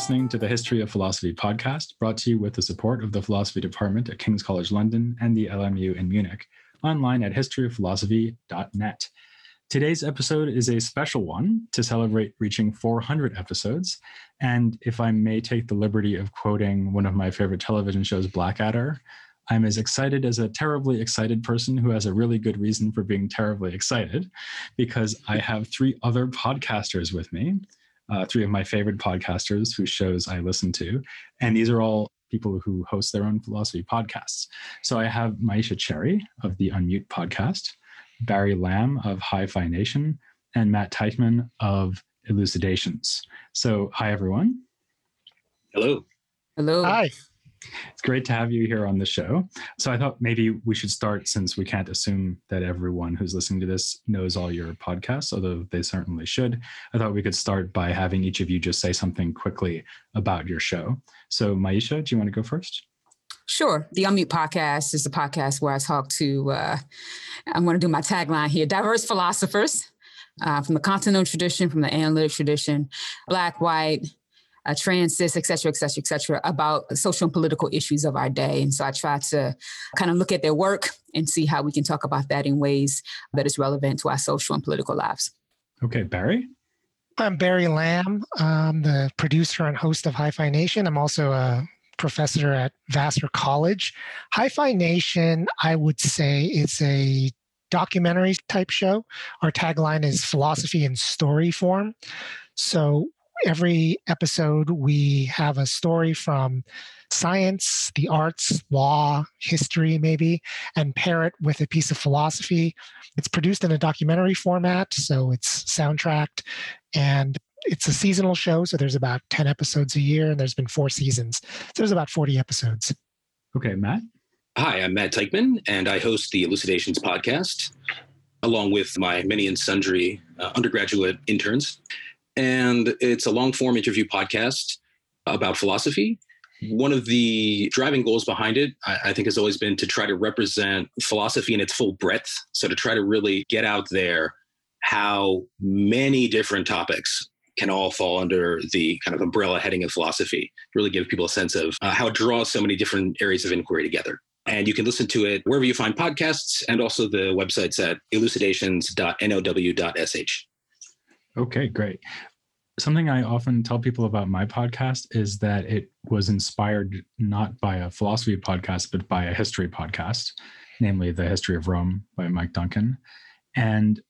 listening to the History of Philosophy podcast, brought to you with the support of the Philosophy Department at King's College London and the LMU in Munich, online at historyofphilosophy.net. Today's episode is a special one to celebrate reaching 400 episodes. And if I may take the liberty of quoting one of my favorite television shows, Blackadder, I'm as excited as a terribly excited person who has a really good reason for being terribly excited because I have three other podcasters with me uh, three of my favorite podcasters whose shows I listen to. And these are all people who host their own philosophy podcasts. So I have Maisha Cherry of the Unmute podcast, Barry Lam of Hi Fi Nation, and Matt Teichman of Elucidations. So, hi, everyone. Hello. Hello. Hi. It's great to have you here on the show. So I thought maybe we should start since we can't assume that everyone who's listening to this knows all your podcasts, although they certainly should. I thought we could start by having each of you just say something quickly about your show. So Maisha, do you want to go first? Sure. The Unmute podcast is the podcast where I talk to, uh, I'm going to do my tagline here, diverse philosophers uh, from the continental tradition, from the analytic tradition, black, white, uh, trans, cis, et cetera, et cetera, et cetera, about social and political issues of our day. And so I try to kind of look at their work and see how we can talk about that in ways that is relevant to our social and political lives. Okay, Barry? I'm Barry Lam. I'm the producer and host of Hi Fi Nation. I'm also a professor at Vassar College. Hi Fi Nation, I would say, is a documentary type show. Our tagline is philosophy in story form. So every episode, we have a story from science, the arts, law, history, maybe, and pair it with a piece of philosophy. It's produced in a documentary format, so it's soundtracked, and it's a seasonal show. So there's about 10 episodes a year, and there's been four seasons. So there's about 40 episodes. Okay, Matt. Hi, I'm Matt Teichman, and I host the Elucidations podcast along with my many and sundry uh, undergraduate interns and it's a long form interview podcast about philosophy. One of the driving goals behind it, I, I, think, has always been to try to represent philosophy in its full breadth. So, to try to really get out there how many different topics can all fall under the kind of umbrella heading of philosophy, really give people a sense of uh, how it draws so many different areas of inquiry together. And you can listen to it wherever you find podcasts and also the websites at elucidations.now.sh. Okay, great. Something I often tell people about my podcast is that it was inspired not by a philosophy podcast, but by a history podcast, namely The History of Rome by Mike Duncan. And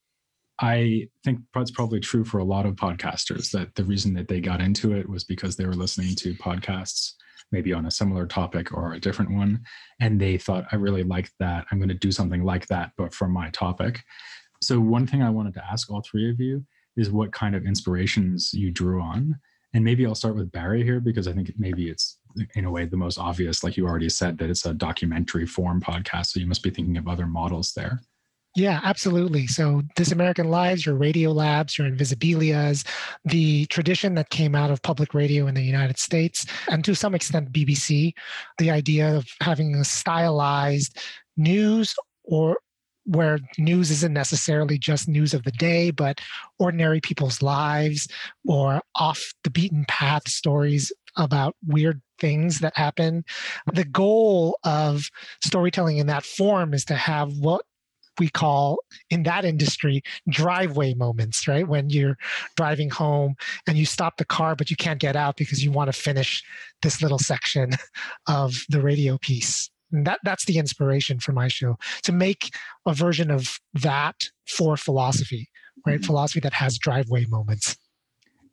I think that's probably true for a lot of podcasters that the reason that they got into it was because they were listening to podcasts maybe on a similar topic or a different one and they thought I really like that I'm going to do something like that but for my topic. So one thing I wanted to ask all three of you is what kind of inspirations you drew on. And maybe I'll start with Barry here because I think maybe it's in a way the most obvious, like you already said, that it's a documentary form podcast. So you must be thinking of other models there. Yeah, absolutely. So, This American Lives, your radio labs, your invisibilias, the tradition that came out of public radio in the United States, and to some extent, BBC, the idea of having a stylized news or where news isn't necessarily just news of the day, but ordinary people's lives or off the beaten path stories about weird things that happen. The goal of storytelling in that form is to have what we call in that industry driveway moments, right? When you're driving home and you stop the car, but you can't get out because you want to finish this little section of the radio piece. And that that's the inspiration for my show to make a version of that for philosophy, right? Mm-hmm. Philosophy that has driveway moments.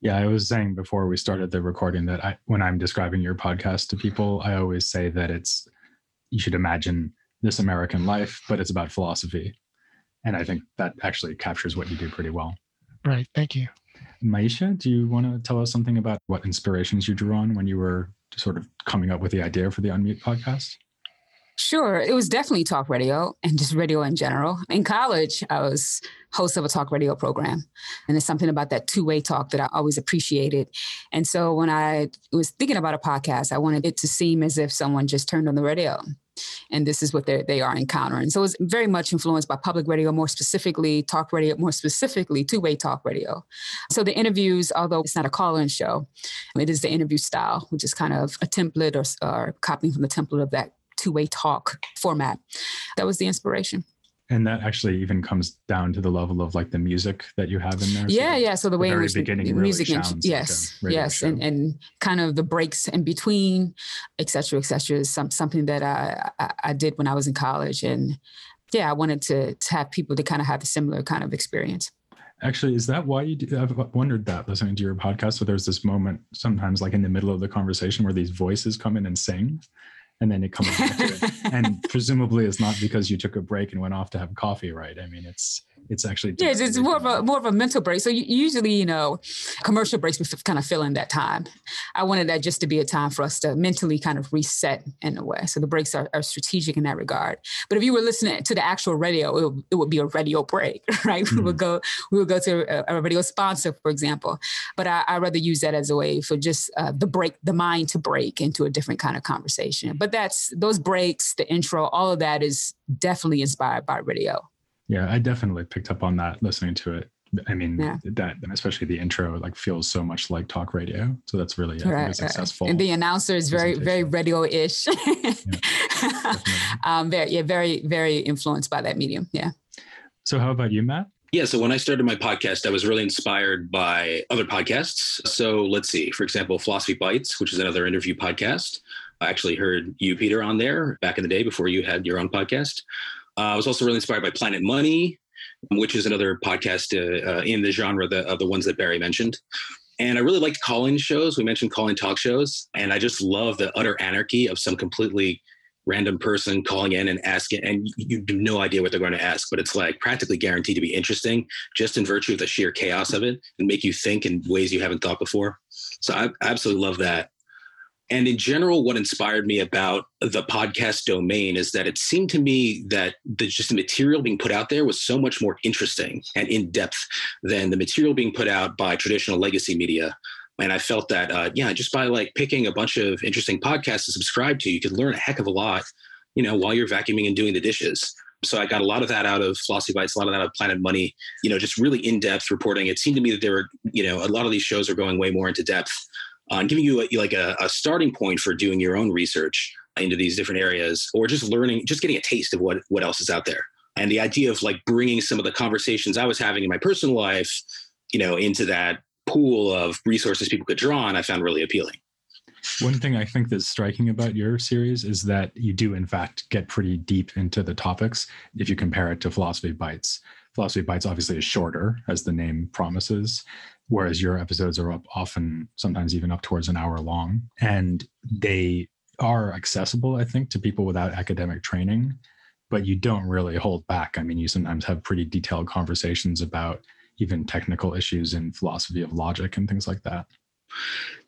Yeah, I was saying before we started the recording that I, when I'm describing your podcast to people, I always say that it's you should imagine this American life, but it's about philosophy, and I think that actually captures what you do pretty well. Right. Thank you. Maisha, do you want to tell us something about what inspirations you drew on when you were sort of coming up with the idea for the Unmute podcast? Sure. It was definitely talk radio and just radio in general. In college, I was host of a talk radio program. And it's something about that two way talk that I always appreciated. And so when I was thinking about a podcast, I wanted it to seem as if someone just turned on the radio and this is what they are encountering. So it's very much influenced by public radio, more specifically talk radio, more specifically two-way talk radio. So the interviews, although it's not a call-in show, it is the interview style, which is kind of a template or, or copying from the template of that two-way talk format. That was the inspiration. And that actually even comes down to the level of like the music that you have in there. Yeah, so yeah. So the way the, the music, and, yes, like yes, and, and kind of the breaks in between, et cetera, et cetera, is some, something that I, I, I did when I was in college, and yeah, I wanted to to have people to kind of have a similar kind of experience. Actually, is that why you do? I've wondered that listening to your podcast. So there's this moment sometimes, like in the middle of the conversation, where these voices come in and sing and then it comes back to it. And presumably it's not because you took a break and went off to have coffee, right? I mean, it's it's actually yeah, it's more of a more of a mental break. So usually, you know, commercial breaks we kind of fill in that time. I wanted that just to be a time for us to mentally kind of reset in a way. So the breaks are, are strategic in that regard. But if you were listening to the actual radio, it would, it would be a radio break, right? Mm-hmm. We would mm-hmm. go we would go to a, a radio sponsor, for example. But I, I rather use that as a way for just uh, the break, the mind to break into a different kind of conversation. But that's those breaks, the intro, all of that is definitely inspired by radio. Yeah, I definitely picked up on that listening to it. I mean, yeah. that and especially the intro like feels so much like talk radio. So that's really I right, successful. And the announcer is very very radio-ish. yeah, um, very yeah, very very influenced by that medium. Yeah. So how about you, Matt? Yeah, so when I started my podcast, I was really inspired by other podcasts. So let's see, for example, Philosophy Bites, which is another interview podcast. I actually heard you, Peter, on there back in the day before you had your own podcast. Uh, I was also really inspired by Planet Money, which is another podcast uh, uh, in the genre the, of the ones that Barry mentioned. And I really liked call-in shows. We mentioned call-in talk shows, and I just love the utter anarchy of some completely random person calling in and asking, and you have no idea what they're going to ask, but it's like practically guaranteed to be interesting, just in virtue of the sheer chaos of it, and make you think in ways you haven't thought before. So I absolutely love that. And in general, what inspired me about the podcast domain is that it seemed to me that the, just the material being put out there was so much more interesting and in depth than the material being put out by traditional legacy media. And I felt that, uh, yeah, just by like picking a bunch of interesting podcasts to subscribe to, you could learn a heck of a lot, you know, while you're vacuuming and doing the dishes. So I got a lot of that out of Philosophy Bites, a lot of that out of Planet Money, you know, just really in depth reporting. It seemed to me that there were, you know, a lot of these shows are going way more into depth uh, giving you a, like a, a starting point for doing your own research into these different areas or just learning just getting a taste of what what else is out there. And the idea of like bringing some of the conversations i was having in my personal life you know into that pool of resources people could draw on i found really appealing. One thing i think that's striking about your series is that you do in fact get pretty deep into the topics if you compare it to philosophy bites philosophy bites obviously is shorter as the name promises whereas your episodes are up often sometimes even up towards an hour long. And they are accessible i think to people without academic training but you don't really hold back. I mean you sometimes have pretty detailed conversations about even technical issues in philosophy of logic and things like that.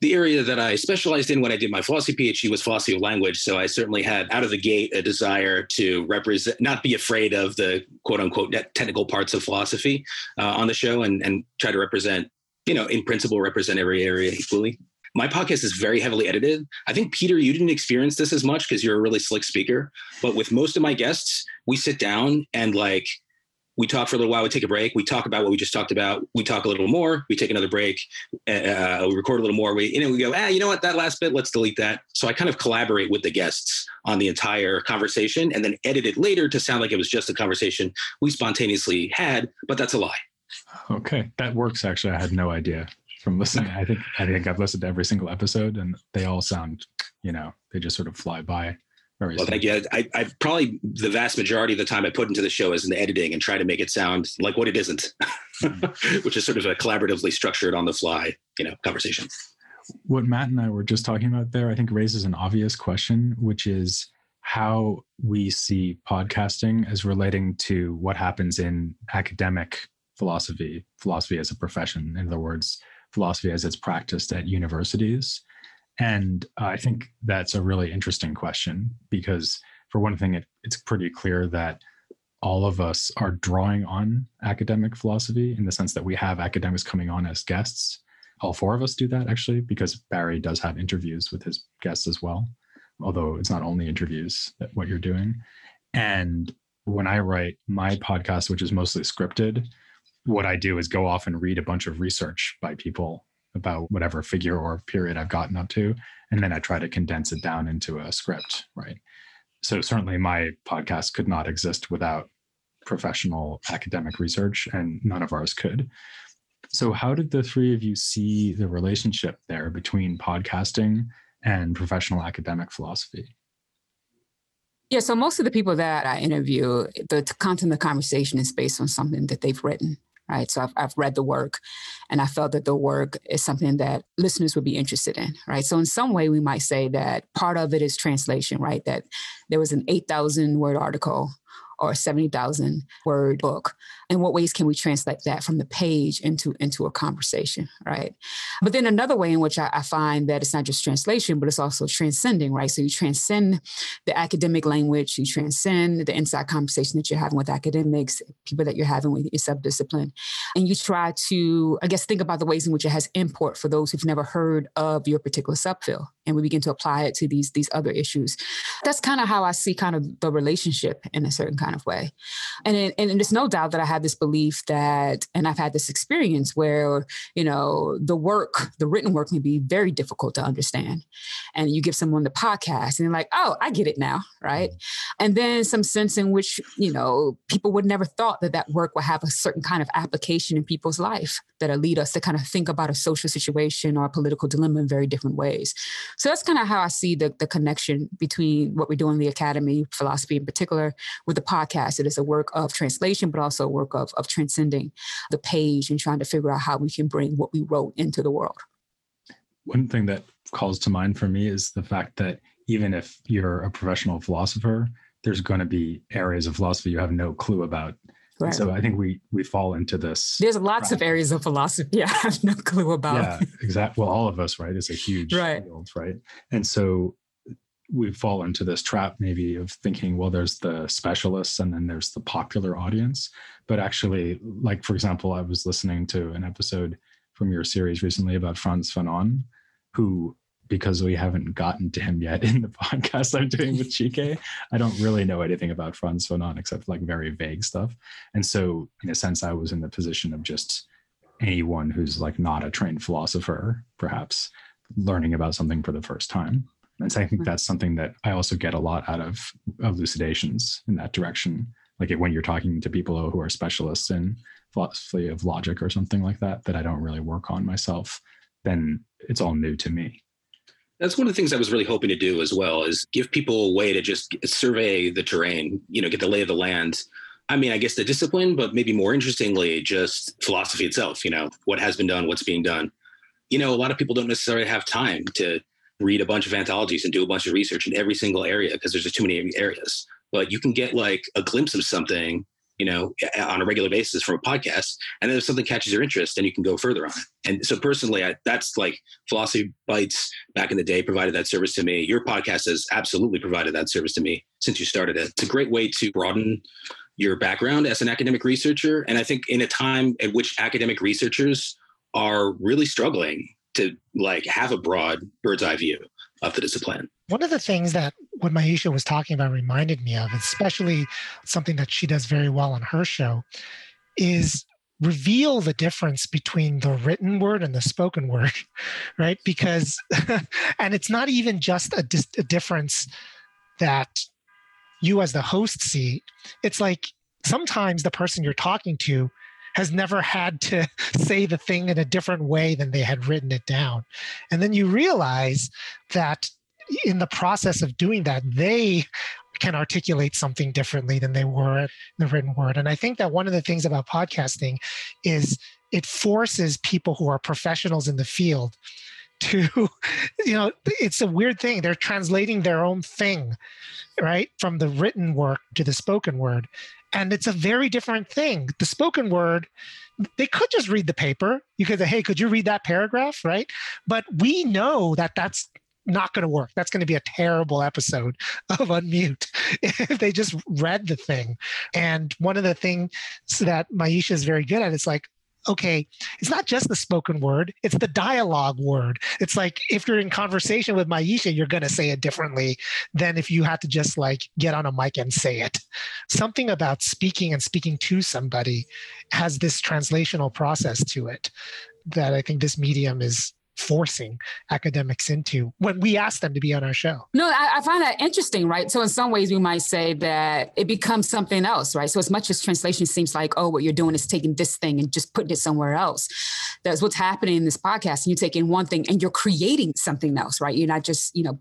The area that I specialized in when I did my philosophy PhD was philosophy of language. So I certainly had out of the gate a desire to represent, not be afraid of the quote unquote technical parts of philosophy uh, on the show and, and try to represent you know, in principle, represent every area equally. My podcast is very heavily edited. I think, Peter, you didn't experience this as much because you're a really slick speaker. But with most of my guests, we sit down and like, we talk for a little while, we take a break, we talk about what we just talked about, we talk a little more, we take another break, uh, uh, we record a little more, we, you know, we go, ah, you know what, that last bit, let's delete that. So I kind of collaborate with the guests on the entire conversation and then edit it later to sound like it was just a conversation we spontaneously had, but that's a lie. Okay, that works. Actually, I had no idea from listening. I think I think I've listened to every single episode, and they all sound, you know, they just sort of fly by. Very well, thank you. I, I probably the vast majority of the time I put into the show is in the editing and try to make it sound like what it isn't, which is sort of a collaboratively structured on the fly, you know, conversation. What Matt and I were just talking about there, I think raises an obvious question, which is how we see podcasting as relating to what happens in academic philosophy, philosophy as a profession, in other words, philosophy as it's practiced at universities. And I think that's a really interesting question because for one thing, it, it's pretty clear that all of us are drawing on academic philosophy in the sense that we have academics coming on as guests. All four of us do that actually, because Barry does have interviews with his guests as well, although it's not only interviews that what you're doing. And when I write my podcast, which is mostly scripted, what I do is go off and read a bunch of research by people about whatever figure or period I've gotten up to. And then I try to condense it down into a script, right? So certainly my podcast could not exist without professional academic research, and none of ours could. So, how did the three of you see the relationship there between podcasting and professional academic philosophy? Yeah, so most of the people that I interview, the content of the conversation is based on something that they've written right? So I've, I've read the work and I felt that the work is something that listeners would be interested in, right? So in some way, we might say that part of it is translation, right? That there was an 8,000 word article or 70,000 word book. In what ways can we translate that from the page into, into a conversation, right? But then another way in which I, I find that it's not just translation, but it's also transcending, right? So you transcend the academic language, you transcend the inside conversation that you're having with academics, people that you're having with your subdiscipline, and you try to, I guess, think about the ways in which it has import for those who've never heard of your particular subfield and we begin to apply it to these these other issues that's kind of how i see kind of the relationship in a certain kind of way and it, and there's no doubt that i have this belief that and i've had this experience where you know the work the written work may be very difficult to understand. And you give someone the podcast and they're like oh i get it now right? Mm-hmm. And then some sense in which you know people would never thought that that work would have a certain kind of application in people's life that lead us to kind of think about a social situation or a political dilemma in very different ways. So that's kind of how I see the, the connection between what we do in the academy, philosophy in particular, with the podcast. It is a work of translation, but also a work of, of transcending the page and trying to figure out how we can bring what we wrote into the world. One thing that calls to mind for me is the fact that even if you're a professional philosopher, there's going to be areas of philosophy you have no clue about Right. So I think we we fall into this. There's lots of areas of philosophy I have no clue about. Yeah, exactly. Well, all of us, right? It's a huge right. field, right? And so we fall into this trap maybe of thinking, well, there's the specialists and then there's the popular audience. But actually, like for example, I was listening to an episode from your series recently about Frantz Fanon, who because we haven't gotten to him yet in the podcast I'm doing with Chike. I don't really know anything about Frantz Fanon except like very vague stuff. And so, in a sense, I was in the position of just anyone who's like not a trained philosopher, perhaps learning about something for the first time. And so I think that's something that I also get a lot out of elucidations in that direction. Like when you're talking to people who are specialists in philosophy of logic or something like that, that I don't really work on myself, then it's all new to me. That's one of the things I was really hoping to do as well is give people a way to just survey the terrain, you know, get the lay of the land. I mean, I guess the discipline, but maybe more interestingly, just philosophy itself, you know, what has been done, what's being done. You know, a lot of people don't necessarily have time to read a bunch of anthologies and do a bunch of research in every single area because there's just too many areas. But you can get like a glimpse of something you know, on a regular basis from a podcast. And then if something catches your interest, then you can go further on. it. And so personally, I, that's like Philosophy Bites back in the day provided that service to me. Your podcast has absolutely provided that service to me since you started it. It's a great way to broaden your background as an academic researcher. And I think in a time at which academic researchers are really struggling to like have a broad bird's eye view of the discipline. One of the things that what Maisha was talking about reminded me of, especially something that she does very well on her show, is reveal the difference between the written word and the spoken word, right? Because, and it's not even just a, dis- a difference that you as the host see. It's like sometimes the person you're talking to has never had to say the thing in a different way than they had written it down. And then you realize that in the process of doing that, they can articulate something differently than they were in the written word. And I think that one of the things about podcasting is it forces people who are professionals in the field to, you know, it's a weird thing. They're translating their own thing, right, from the written work to the spoken word. And it's a very different thing. The spoken word, they could just read the paper. You could say, hey, could you read that paragraph, right? But we know that that's not going to work. That's going to be a terrible episode of Unmute if they just read the thing. And one of the things that Maisha is very good at is like, okay, it's not just the spoken word, it's the dialogue word. It's like if you're in conversation with Maisha, you're going to say it differently than if you had to just like get on a mic and say it. Something about speaking and speaking to somebody has this translational process to it that I think this medium is forcing academics into when we ask them to be on our show. No, I, I, find that interesting, right? So in some ways, we might say that it becomes something else, right? So as much as translation seems like, oh, what you're doing is taking this thing and just putting it somewhere else. That's what's happening in this podcast. And You're taking one thing and you're creating something else, right? You're not just, you know,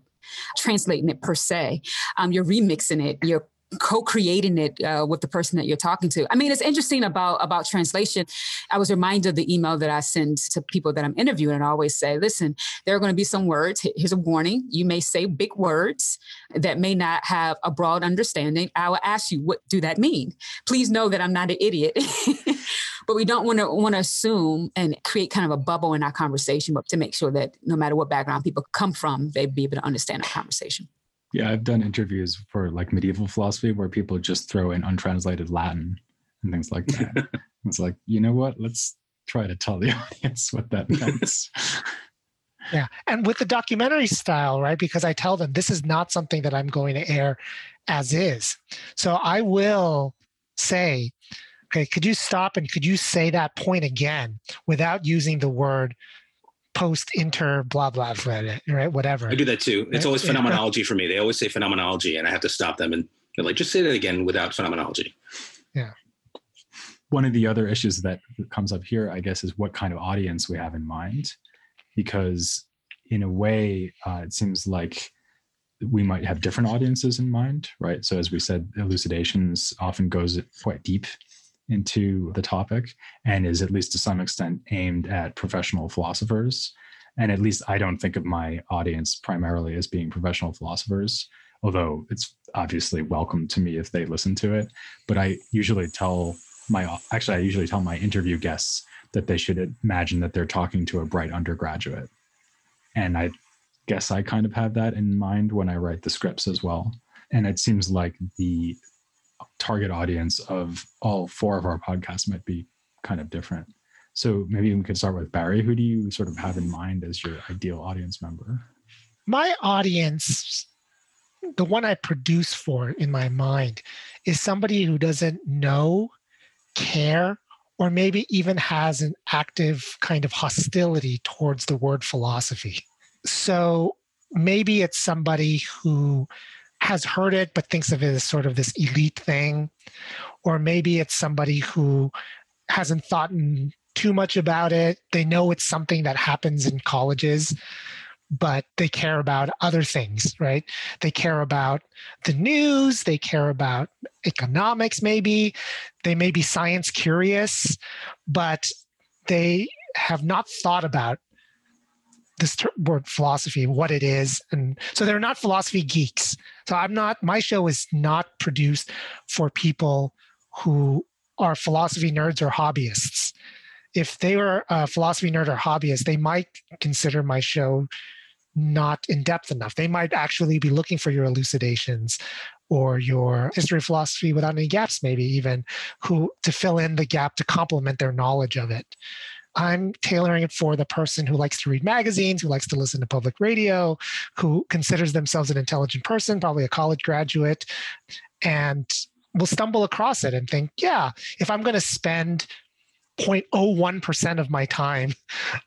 translating it per se. Um, you're remixing it. You're co-creating it uh, with the person that you're talking to. I mean, it's interesting about about translation. I was reminded of the email that I send to people that I'm interviewing, and I always say, "Listen, there are going to be some words. Here's a warning: you may say big words that may not have a broad understanding. I will ask you, what do that mean? Please know that I'm not an idiot." but we don't want to want to assume and create kind of a bubble in our conversation, but to make sure that no matter what background people come from, they be able to understand our conversation. Yeah, I've done interviews for like medieval philosophy where people just throw in untranslated Latin and things like that. it's like, you know what? Let's try to tell the audience what that means. yeah. And with the documentary style, right? Because I tell them this is not something that I'm going to air as is. So I will say, okay, could you stop and could you say that point again without using the word post inter blah blah right whatever. I do that too. It's always phenomenology for me. They always say phenomenology and i have to stop them and they're like just say that again without phenomenology. Yeah. One of the other issues that comes up here i guess is what kind of audience we have in mind because in a way uh, it seems like we might have different audiences in mind right? So as we said elucidations often goes quite deep into the topic and is at least to some extent aimed at professional philosophers. And at least I don't think of my audience primarily as being professional philosophers, although it's obviously welcome to me if they listen to it. But I usually tell my, actually, I usually tell my interview guests that they should imagine that they're talking to a bright undergraduate. And I guess I kind of have that in mind when I write the scripts as well. And it seems like the target audience of all four of our podcasts might be kind of different. So maybe we could start with Barry. Who do you sort of have in mind as your ideal audience member? My audience, the one I produce for in my mind, is somebody who doesn't know, care, or maybe even has an active kind of hostility towards the word philosophy. So maybe it's somebody who has heard it but thinks of it as sort of this elite thing. Or maybe it's somebody who hasn't thought too much about it. They know it's something that happens in colleges but they care about other things right? They care about the news. They care about economics maybe. They may be science curious but they have not thought about this word philosophy, what it is. And so they're not philosophy geeks. So I'm not, my show is not produced for people who are philosophy nerds or hobbyists. If they were a philosophy nerd or hobbyist, they might consider my show not in depth enough. They might actually be looking for your elucidations or your history of philosophy without any gaps, maybe even who to fill in the gap to complement their knowledge of it. I'm tailoring it for the person who likes to read magazines, who likes to listen to public radio, who considers themselves an intelligent person, probably a college graduate, and will stumble across it and think, yeah, if I'm going to spend 0.01% of my time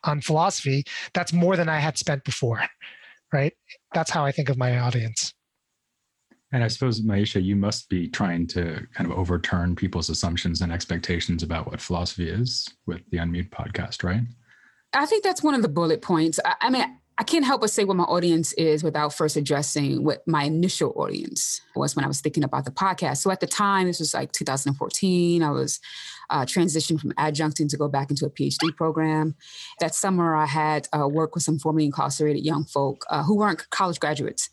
on philosophy, that's more than I had spent before, right? That's how I think of my audience. And I suppose, Maisha, you must be trying to kind of overturn people's assumptions and expectations about what philosophy is with the Unmute podcast, right? I think that's one of the bullet points. I, I mean, I can't help but say what my audience is without first addressing what my initial audience was when I was thinking about the podcast. So at the time, this was like 2014. I was uh, from adjuncting to go back into a PhD program. That summer, I had uh, worked with some formerly incarcerated young folk uh, who weren't college graduates,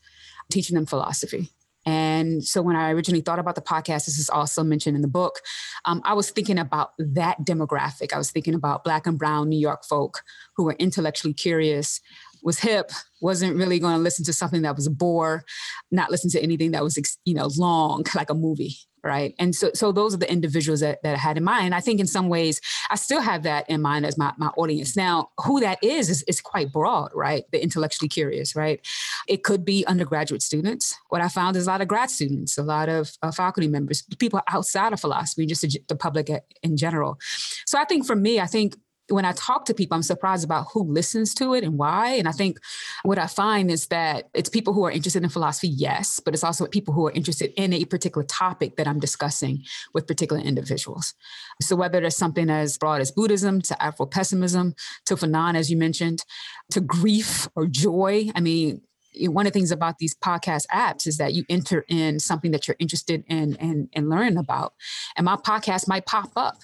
teaching them philosophy. And so when I originally thought about the podcast, this is also mentioned in the book, um, I was thinking about that demographic. I was thinking about Black and Brown New York folk who were intellectually curious, was hip, wasn't really going to listen to something that was a bore, not listen to anything that was, you know, long, like a movie. Right. And so, so those are the individuals that, that I had in mind. I think in some ways, I still have that in mind as my, my audience. Now, who that is, is, is quite broad, right? The intellectually curious, right? It could be undergraduate students. What I found is a lot of grad students, a lot of uh, faculty members, people outside of philosophy, just the public in general. So I think for me, I think when I talk to people, I'm surprised about who listens to it and why. And I think what I find is that it's people who are interested in philosophy, yes, but it's also people who are interested in a particular topic that I'm discussing with particular individuals. So whether there's something as broad as Buddhism to Afro pessimism to Fanon, as you mentioned, to grief or joy. I mean, one of the things about these podcast apps is that you enter in something that you're interested in and, and learn about. And my podcast might pop up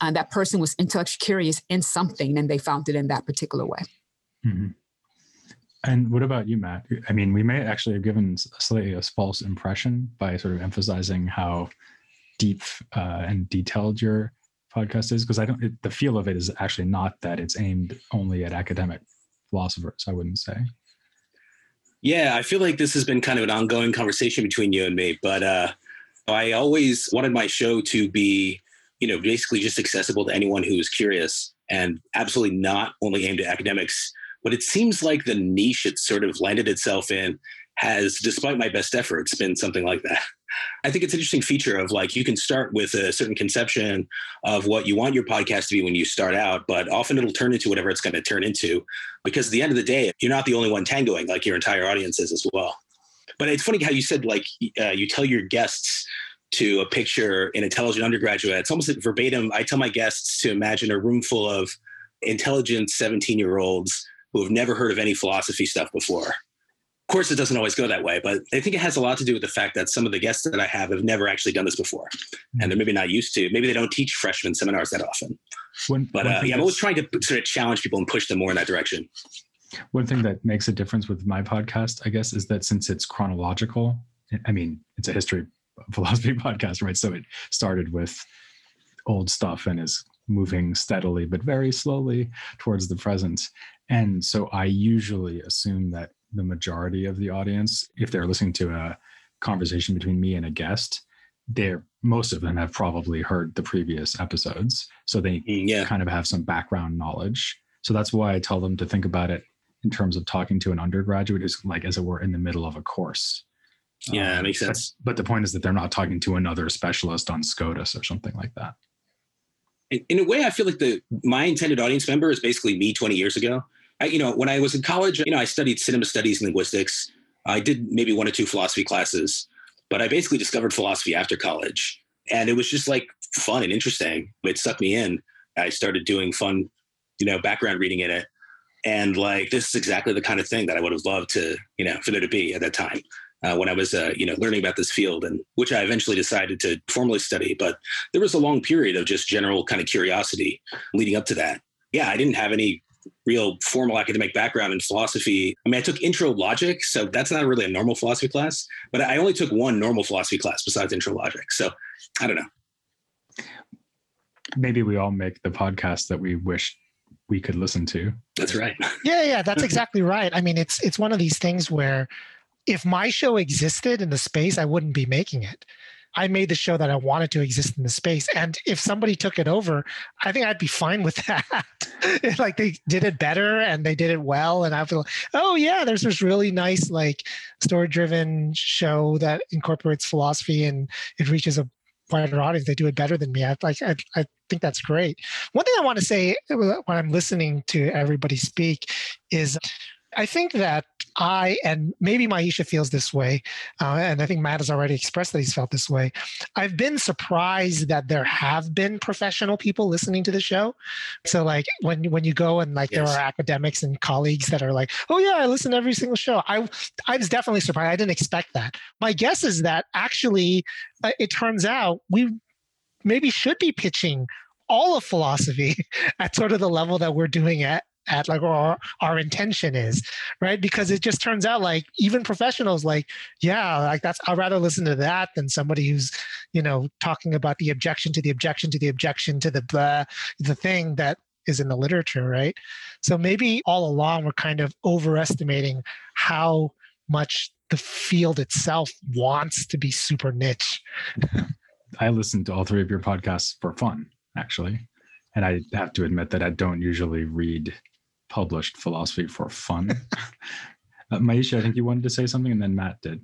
uh, that person was intellectually curious in something and they found it in that particular way. Mm-hmm. And what about you, Matt? I mean, we may actually have given slightly a false impression by sort of emphasizing how deep uh, and detailed your podcast is, because I don't. It, the feel of it is actually not that it's aimed only at academic philosophers. I wouldn't say. Yeah, I feel like this has been kind of an ongoing conversation between you and me, but uh, I always wanted my show to be you know, basically just accessible to anyone who is curious and absolutely not only aimed at academics. But it seems like the niche it sort of landed itself in has, despite my best efforts, been something like that. I think it's an interesting feature of like you can start with a certain conception of what you want your podcast to be when you start out, but often it'll turn into whatever it's going to turn into because at the end of the day, you're not the only one tangoing, like your entire audience is as well. But it's funny how you said like uh, you tell your guests to a picture an intelligent undergraduate. It's almost verbatim. I tell my guests to imagine a room full of intelligent 17 year olds who have never heard of any philosophy stuff before. Of course, it doesn't always go that way, but I think it has a lot to do with the fact that some of the guests that I have have never actually done this before, mm-hmm. and they're maybe not used to. Maybe they don't teach freshman seminars that often. When, but uh, yeah, I'm always trying to sort of challenge people and push them more in that direction. One thing that makes a difference with my podcast, I guess, is that since it's chronological, I mean, it's a history philosophy podcast, right? So it started with old stuff and is moving steadily but very slowly towards the present. And so I usually assume that the majority of the audience, if they're listening to a conversation between me and a guest, they're most of them have probably heard the previous episodes. So they mm, yeah. kind of have some background knowledge. So that's why I tell them to think about it in terms of talking to an undergraduate who's like as it were in the middle of a course yeah, um, that makes sense. But, but, the point is that they're not talking to another specialist on Scotus or something like that. In, in, a way, I feel like the my intended audience member is basically me 20 years ago. I, you know, when I was in college, you know, I studied cinema studies and linguistics. I did maybe one or two philosophy classes, but I basically discovered philosophy after college, and it was just like fun and interesting. It sucked me in. I started doing fun, you know, background reading in it, and like this is exactly the kind of thing that I would have loved to, you know, for there to be at that time uh, when I was, uh, you know, learning about this field, and which I eventually decided to formally study. But there was a long period of just general kind of curiosity leading up to that. Yeah, I didn't have any real formal academic background in philosophy. I mean, I took intro logic, so that's not really a normal philosophy class. But I only took one normal philosophy class besides intro logic. So I don't know. Maybe we all make the podcast that we wish we could listen to. That's right. Yeah, yeah, that's exactly right. I mean, it's it's one of these things where if my show existed in the space, I wouldn't be making it. I made the show that I wanted to exist in the space. And if somebody took it over, I think I'd be fine with that. like they did it better and they did it well. And I feel, oh yeah, there's this really nice, like story driven show that incorporates philosophy and it reaches a wider audience. They do it better than me. I like, I, I think that's great. One thing I want to say uh, when I'm listening to everybody speak is I think that I and maybe Maisha feels this way, uh, and I think Matt has already expressed that he's felt this way. I've been surprised that there have been professional people listening to the show. So like when when you go and like yes. there are academics and colleagues that are like, oh yeah, I listen to every single show. I I was definitely surprised. I didn't expect that. My guess is that actually uh, it turns out we maybe should be pitching all of philosophy at sort of the level that we're doing at at like or our intention is right because it just turns out like even professionals like yeah like that's i'd rather listen to that than somebody who's you know talking about the objection to the objection to the objection to the blah, the thing that is in the literature, right? So maybe all along we're kind of overestimating how much the field itself wants to be super niche. I listen to all three of your podcasts for fun, actually. And I have to admit that I don't usually read published philosophy for fun. uh, Maisha, I think you wanted to say something, and then Matt did.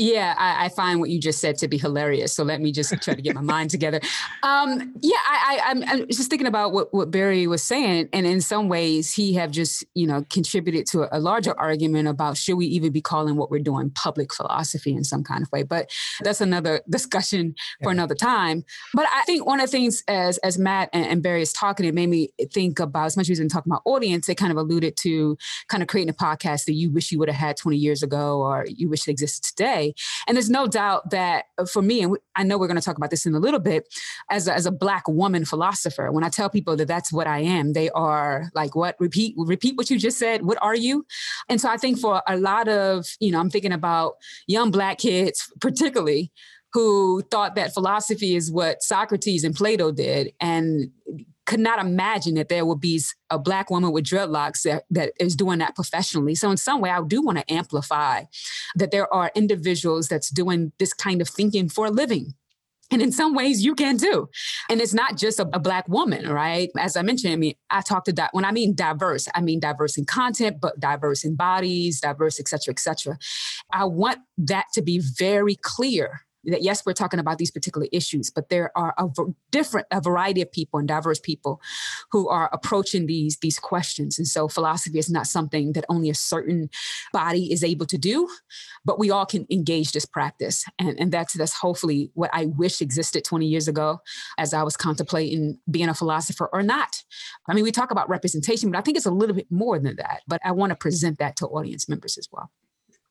Yeah, I, I, find what you just said to be hilarious. So let me just try to get my mind together. Um, yeah, I, I, am just thinking about what, what Barry was saying, and in some ways, he have just you know contributed to a, a larger argument about should we even be calling what we're doing public philosophy in some kind of way. But that's another discussion for yeah. another time. But I think one of the things as as Matt and, and Barry is talking, it made me think about as much as we've been talking about audience, they kind of alluded to kind of creating a podcast that you wish you would have had 20 years ago, or you wish it existed today. And there's no doubt that for me, and I know we're going to talk about this in a little bit, as a, as a black woman philosopher, when I tell people that that's what I am, they are like, "What? Repeat, repeat what you just said. What are you?" And so I think for a lot of, you know, I'm thinking about young black kids, particularly who thought that philosophy is what Socrates and Plato did, and could not imagine that there would be a black woman with dreadlocks that, that is doing that professionally. So in some way, I do want to amplify that there are individuals that's doing this kind of thinking for a living. And in some ways, you can too. And it's not just a, a, black woman, right? As I mentioned, I mean, I talked to that when I mean diverse, I mean diverse in content, but diverse in bodies, diverse, et cetera, et cetera. I want that to be very clear that yes, we're talking about these particular issues, but there are a different, a variety of people and diverse people who are approaching these these questions. And so, philosophy is not something that only a certain body is able to do, but we all can engage this practice. And, and that's that's hopefully what I wish existed 20 years ago, as I was contemplating being a philosopher or not. I mean, we talk about representation, but I think it's a little bit more than that. But I want to present that to audience members as well.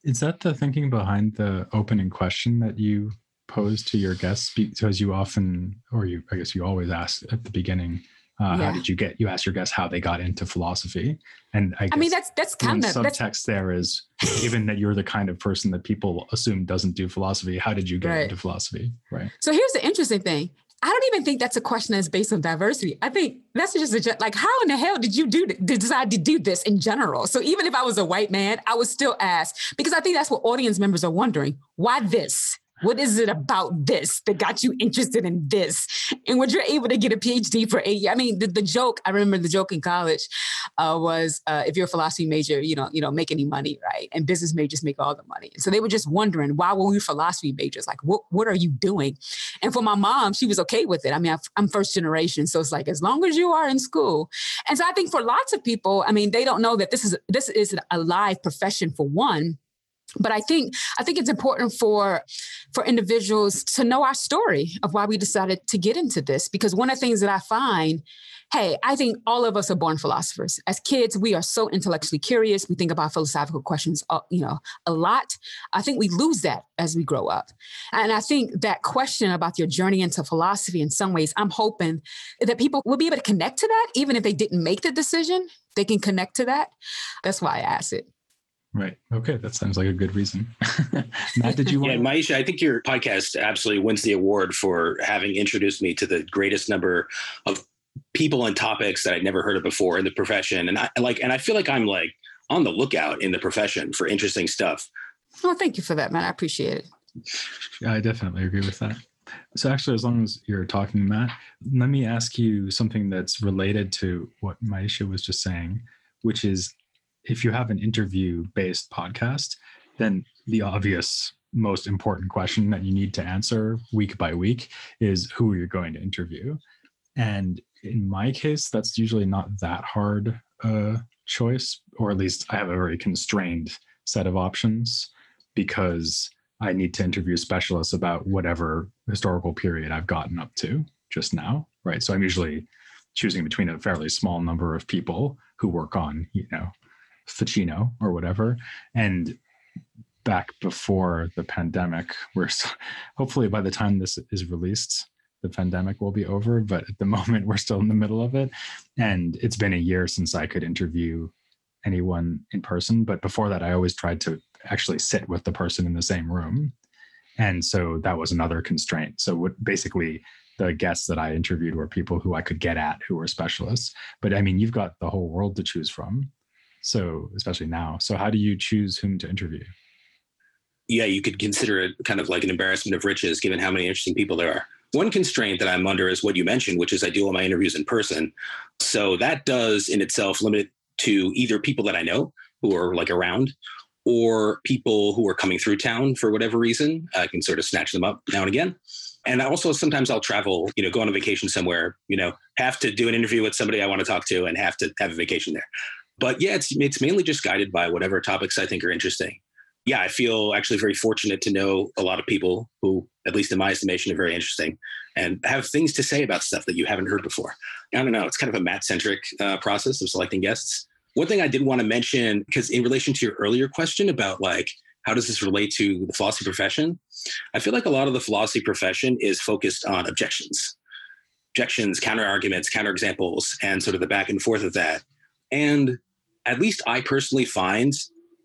Is that the thinking behind the opening question that you pose to your guests because you often, or you, I guess you always ask at the beginning, uh, yeah. how did you get? You ask your guests how they got into philosophy, and I, I mean that's that's kind of the subtext that's, there is given that you're the kind of person that people assume doesn't do philosophy. How did you get right. into philosophy? Right. So here's the interesting thing. I don't even think that's a question that's based on diversity. I think that's just a, like, how in the hell did you do decide to do this in general? So even if I was a white man, I would still ask because I think that's what audience members are wondering. Why this? What is it about this that got you interested in this? And when you're able to get a PhD for eight years, I mean, the, the joke, I remember the joke in college uh, was uh, if you're a philosophy major, you don't, you don't make any money, right? And business majors make all the money. So they were just wondering, why were we philosophy majors? Like, what, what are you doing? And for my mom, she was okay with it. I mean, I'm first generation. So it's like, as long as you are in school. And so I think for lots of people, I mean, they don't know that this is, this is a live profession for one but i think i think it's important for for individuals to know our story of why we decided to get into this. Because one of the things that i find hey i think all of us are born philosophers. As kids we are so intellectually curious. We think about philosophical questions uh, you know a lot. I think we lose that as we grow up. And i think that question about your journey into philosophy in some ways i'm hoping that people will be able to connect to that. Even if they didn't make the decision they can connect to that. That's why i asked it Right. Okay. That sounds like a good reason. Matt, did you want Yeah, Maisha, I think your podcast absolutely wins the award for having introduced me to the greatest number of people and topics that I'd never heard of before in the profession. And I like and I feel like I'm like on the lookout in the profession for interesting stuff. Well, thank you for that, Matt. I appreciate it. Yeah, I definitely agree with that. So actually, as long as you're talking, Matt, let me ask you something that's related to what Maisha was just saying, which is if you have an interview based podcast, then the obvious most important question that you need to answer week by week is who you're going to interview. And in my case, that's usually not that hard a choice, or at least I have a very constrained set of options because I need to interview specialists about whatever historical period I've gotten up to just now. Right. So I'm usually choosing between a fairly small number of people who work on, you know, Ficino or whatever. And back before the pandemic, we're hopefully by the time this is released, the pandemic will be over. But at the moment, we're still in the middle of it. And it's been a year since I could interview anyone in person. But before that, I always tried to actually sit with the person in the same room. And so that was another constraint. So what basically the guests that I interviewed were people who I could get at who were specialists. But I mean, you've got the whole world to choose from. So, especially now. So, how do you choose whom to interview? Yeah, you could consider it kind of like an embarrassment of riches given how many interesting people there are. One constraint that I'm under is what you mentioned, which is I do all my interviews in person. So that does in itself limit to either people that I know who are like around or people who are coming through town for whatever reason. I can sort of snatch them up now and again and also sometimes I'll travel, you know, go on a vacation somewhere, you know, have to do an interview with somebody I want to talk to and have to have a vacation there. But yeah, it's it's mainly just guided by whatever topics I think are interesting. Yeah, I feel actually very fortunate to know a lot of people who, at least in my estimation, are very interesting and have things to say about stuff that you haven't heard before. I don't know. It's kind of a Matt centric uh, process of selecting guests. One thing I did want to mention, because in relation to your earlier question about like how does this relate to the philosophy profession? I feel like a lot of the philosophy profession is focused on objections, objections, counter arguments, counter examples, and sort of the back and forth of that. And at least I personally find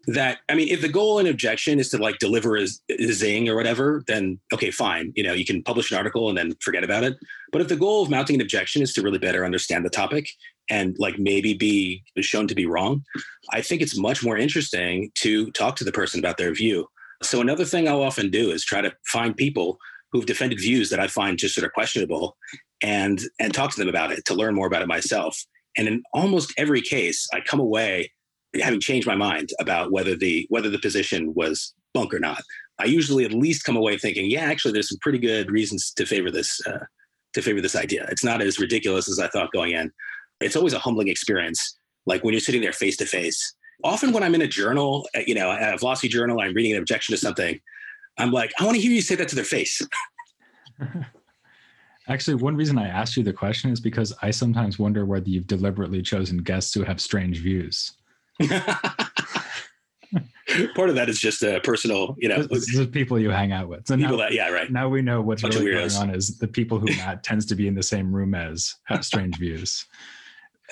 that I mean, if the goal in objection is to like deliver a, a, zing or whatever, then okay, fine. You know, you can publish an article and then forget about it. But if the goal of mounting an objection is to really better understand the topic and like maybe be shown to be wrong, I think it's much more interesting to talk to the person about their view. So another thing I'll often do is try to find people who've defended views that I find just sort of questionable and and talk to them about it to learn more about it myself. And in almost every case, I come away having changed my mind about whether the whether the position was bunk or not. I usually at least come away thinking, yeah, actually, there's some pretty good reasons to favor this uh, to favor this idea. It's not as ridiculous as I thought going in. It's always a humbling experience, like when you're sitting there face to face. Often, when I'm in a journal, uh, you know, a philosophy journal, I'm reading an objection to something. I'm like, I want to hear you say that to their face. Actually, one reason I asked you the question is because I sometimes wonder whether you've deliberately chosen guests who have strange views. Part of that is just a personal, you know, the people you hang out with. So people now, that, yeah, right. Now we know what's Bunch really going on is the people who Matt tends to be in the same room as have strange views.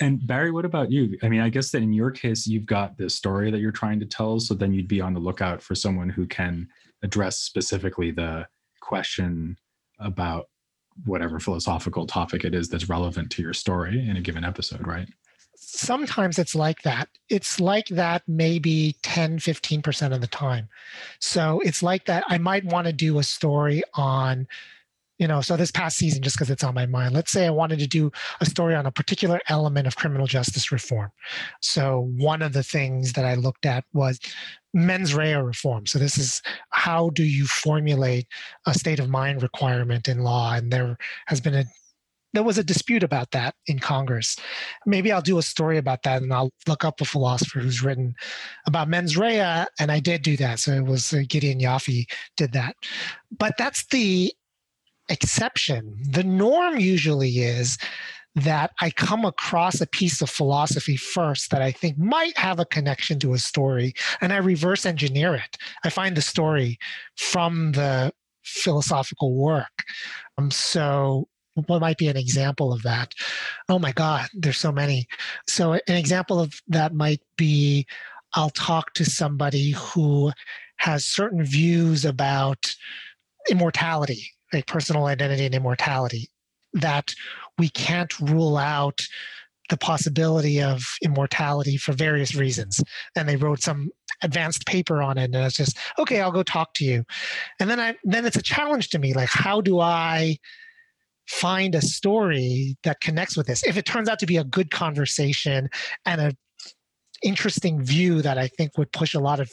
And Barry, what about you? I mean, I guess that in your case, you've got this story that you're trying to tell. So then you'd be on the lookout for someone who can address specifically the question about whatever philosophical topic it is that's relevant to your story in a given episode, right? sometimes it's like that. It's like that maybe 10, 15% of the time. So it's like that. I might want to do a story on, you know, so this past season, just because it's on my mind, let's say I wanted to do a story on a particular element of criminal justice reform. So one of the things that I looked at was mens rea reform. So this is how do you formulate a state of mind requirement in law? And there has been a there was a dispute about that in Congress. Maybe I'll do a story about that and I'll look up a philosopher who's written about mens rea. And I did do that. So it was uh, Gideon Yaffe did that. But that's the exception. The norm usually is that I come across a piece of philosophy first that I think might have a connection to a story and I reverse engineer it. I find the story from the philosophical work. Um, so what might be an example of that? Oh my God, there's so many. So, an example of that might be I'll talk to somebody who has certain views about immortality, like personal identity and immortality, that we can't rule out the possibility of immortality for various reasons. And they wrote some advanced paper on it and it's just okay i'll go talk to you and then i then it's a challenge to me like how do i find a story that connects with this. If it turns out to be a good conversation and a interesting view that I think would push a lot of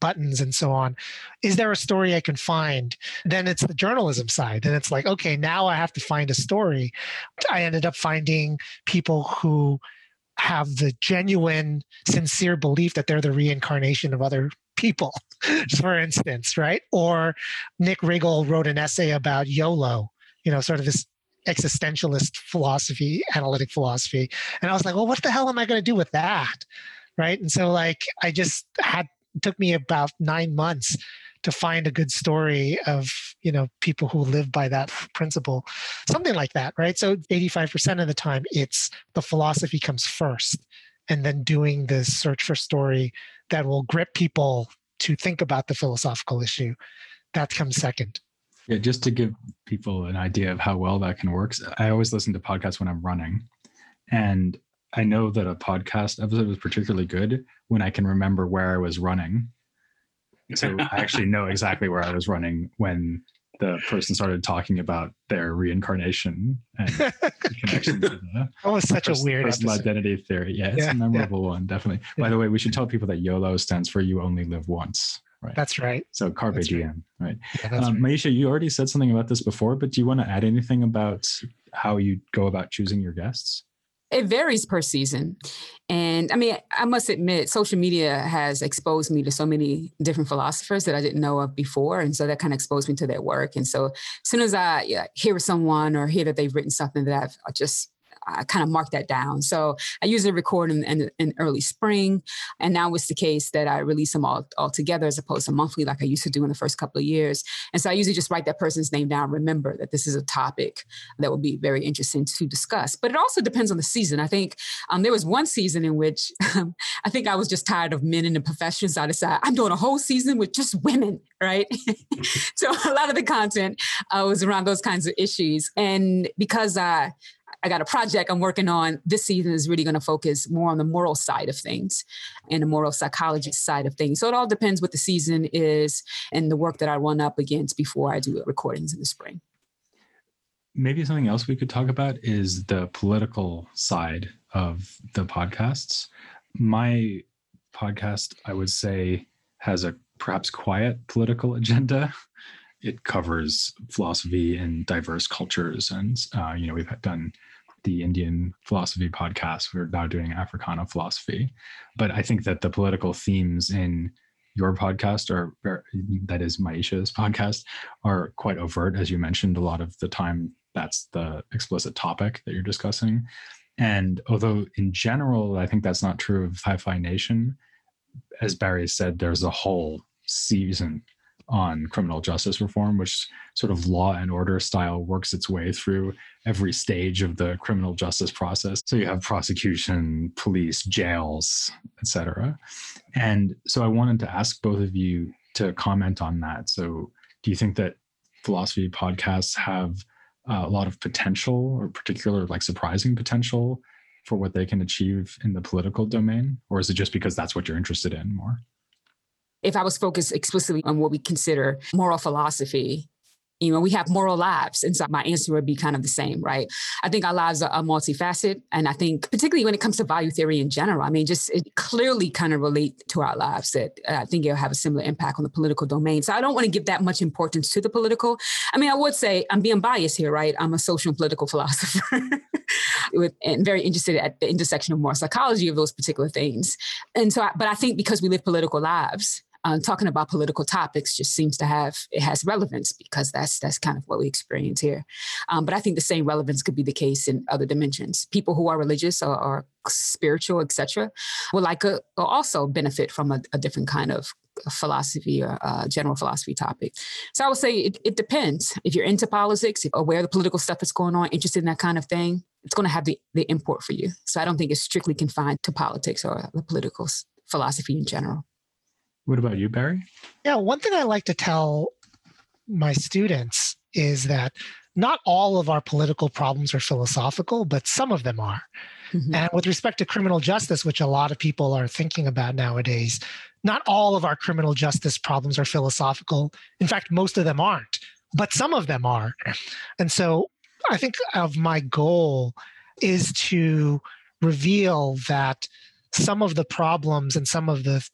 buttons and so on. Is there a story I can find? Then it's the journalism side. And it's like, okay, now I have to find a story. I ended up finding people who have the genuine, sincere belief that they're the reincarnation of other people, for instance, right? Or Nick Riggle wrote an essay about YOLO, you know, sort of this existentialist philosophy, analytic philosophy. And I was like, well, what the hell am I going to do with that? Right. And so, like, I just had, took me about nine months to find a good story of you know people who live by that principle. Something like that right? So 85% of the time it's the philosophy comes first and then doing the search for story that will grip people to think about the philosophical issue. That comes second. Yeah, just to give people an idea of how well that can work, I always listen to podcasts when I'm running. And I know that a podcast episode was particularly good when I can remember where I was running. So I actually know exactly where I was running when the person started talking about their reincarnation and connection to the oh, it's such a weird personal identity theory. Yeah, it's Yeah, a yeah. memorable one, definitely. By the way, we should tell people that YOLO stands for you only live once. Right. That's right. so carpe that's diem, right? Yeah, Um, right. Myisha, you already said something about this before, but do you want to add anything about how you go about choosing your guests? It varies per season. And I mean, I must admit, social media has exposed me to so many different philosophers that I didn't know of before. And so that kind of exposed me to their work. And so as soon as I hear someone or hear that they've written something that I've just, I kind of mark that down. So I usually record in, in, in early spring. And now it's the case that I release them all, all together as opposed to monthly like I used to do in the first couple of years. And so I usually just write that person's name down, remember that this is a topic that would be very interesting to discuss. But it also depends on the season. I think um, there was one season in which um, I think I was just tired of men in the profession. So I decided I'm doing a whole season with just women, right? so a lot of the content uh, was around those kinds of issues. And because I, I got a project I'm working on. This season is really going to focus more on the moral side of things and the moral psychology side of things. So it all depends what the season is and the work that I run up against before I do recordings in the spring. Maybe something else we could talk about is the political side of the podcasts. My podcast, I would say, has a perhaps quiet political agenda. It covers philosophy in diverse cultures, and uh, you know we've done the Indian philosophy podcast. We're now doing Africana philosophy, but I think that the political themes in your podcast ver- that is Myisha's podcast are quite overt, as you mentioned. A lot of the time, that's the explicit topic that you're discussing. And although in general, I think that's not true of Hi-Phi Nation, as Barry said, there's a whole season on criminal justice reform, which sort of law and order style works its way through every stage of the criminal justice process. So you have prosecution, police, jails, etc. And so I wanted to ask both of you to comment on that. So do you think that philosophy podcasts have a lot of potential or particular like surprising potential for what they can achieve in the political domain or is it just because that's what you're interested in more if I was focused explicitly on what we consider moral philosophy, you know, we have moral lives. And so my answer would be kind of the same, right? I think our lives are, are multifaceted. And I think, particularly when it comes to value theory in general, I mean, just it clearly kind of relate to our lives that uh, I think it'll have a similar impact on the political domain. So I don't want to give that much importance to the political. I mean, I would say I'm being biased here, right? I'm a social and political philosopher with, and very interested at the intersection of moral psychology of those particular things. And so, I, but I think because we live political lives, um, talking about political topics just seems to have it has relevance because that's that's kind of what we experience here. Um, but I think the same relevance could be the case in other dimensions. People who are religious or, or spiritual, etc., will like a, will also benefit from a, a different kind of philosophy or uh, general philosophy topic. So I would say it, it depends. If you're into politics, if aware of the political stuff that's going on, interested in that kind of thing, it's going to have the, the import for you. So I don't think it's strictly confined to politics or the political philosophy in general. What about you, Barry? Yeah, one thing I like to tell my students is that not all of our political problems are philosophical, but some of them are. Mhm. And with respect to criminal justice, which a lot of people are thinking about nowadays, not all of our criminal justice problems are philosophical. In fact, most of them aren't, but some of them are. And so I think of my goal is to reveal that some of the problems and some of the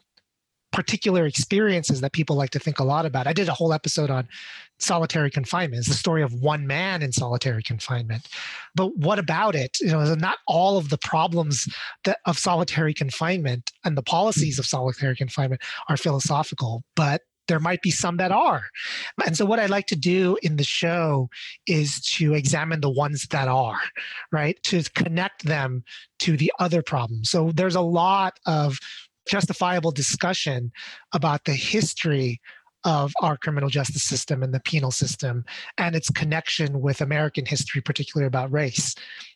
particular experiences that people like to think a lot about. I did a whole episode on solitary confinement. It's the story of one man in solitary confinement. But what about it? You know, not all of the problems that, of solitary confinement and the policies of solitary confinement are philosophical, but there might be some that are. And so, what I like to do in the show is to examine the ones that are, right? To connect them to the other problems. So, there's a lot of justifiable discussion about the history of our criminal justice system and the penal system and its connection with American history, particularly about race.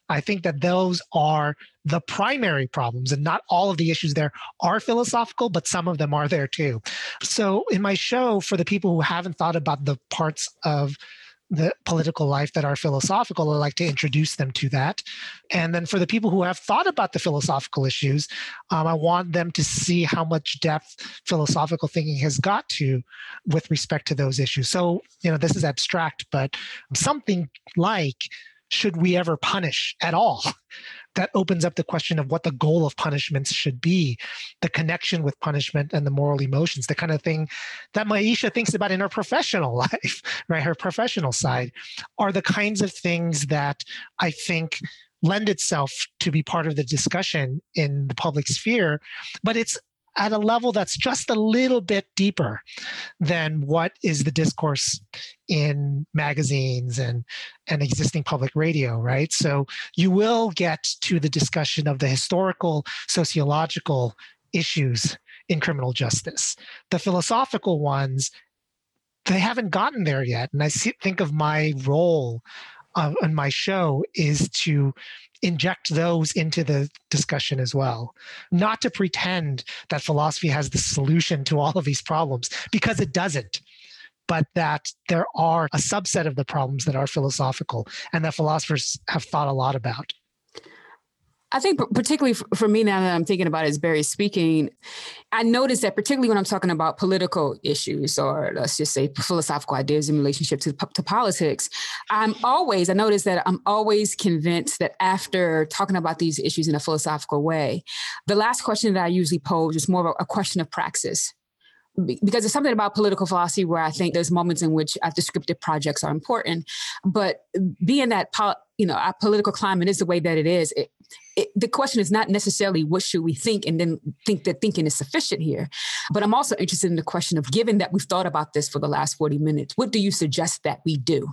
I think that those are the primary problems, and not all of the issues there are philosophical, but some of them are there too. So, in my show, for the people who haven't thought about the parts of the political life that are philosophical, I like to introduce them to that. And then for the people who have thought about the philosophical issues, um, I want them to see how much depth philosophical thinking has got to with respect to those issues. So, you know, this is abstract, but something like should we ever punish at all? That opens up the question of what the goal of punishments should be, the connection with punishment and the moral emotions, the kind of thing that Myisha thinks about in her professional life, right? Her professional side are the kinds of things that I think lend itself to be part of the discussion in the public sphere. But it's at a level that's just a little bit deeper than what is the discourse in magazines and and existing public radio right so you will get to the discussion of the historical sociological issues in criminal justice the philosophical ones they haven't gotten there yet and i see, think of my role uh, on my show is to inject those into the discussion as well. Not to pretend that philosophy has the solution to all of these problems, because it doesn't. But that there are a subset of the problems that are philosophical and that philosophers have thought a lot about. I think particularly for me now that I'm thinking about it as Barry speaking, I notice that particularly when I'm talking about political issues or let's just say philosophical ideas in relationship to, to politics, I'm always, I notice that I'm always convinced that after talking about these issues in a philosophical way, the last question that I usually pose is more of a question of praxis because there's something about political philosophy where I think there's moments in which uh, descriptive projects are important. But being that you know our political climate is the way that it is, it, it, the question is not necessarily what should we think and then think that thinking is sufficient here but i'm also interested in the question of given that we've thought about this for the last 40 minutes what do you suggest that we do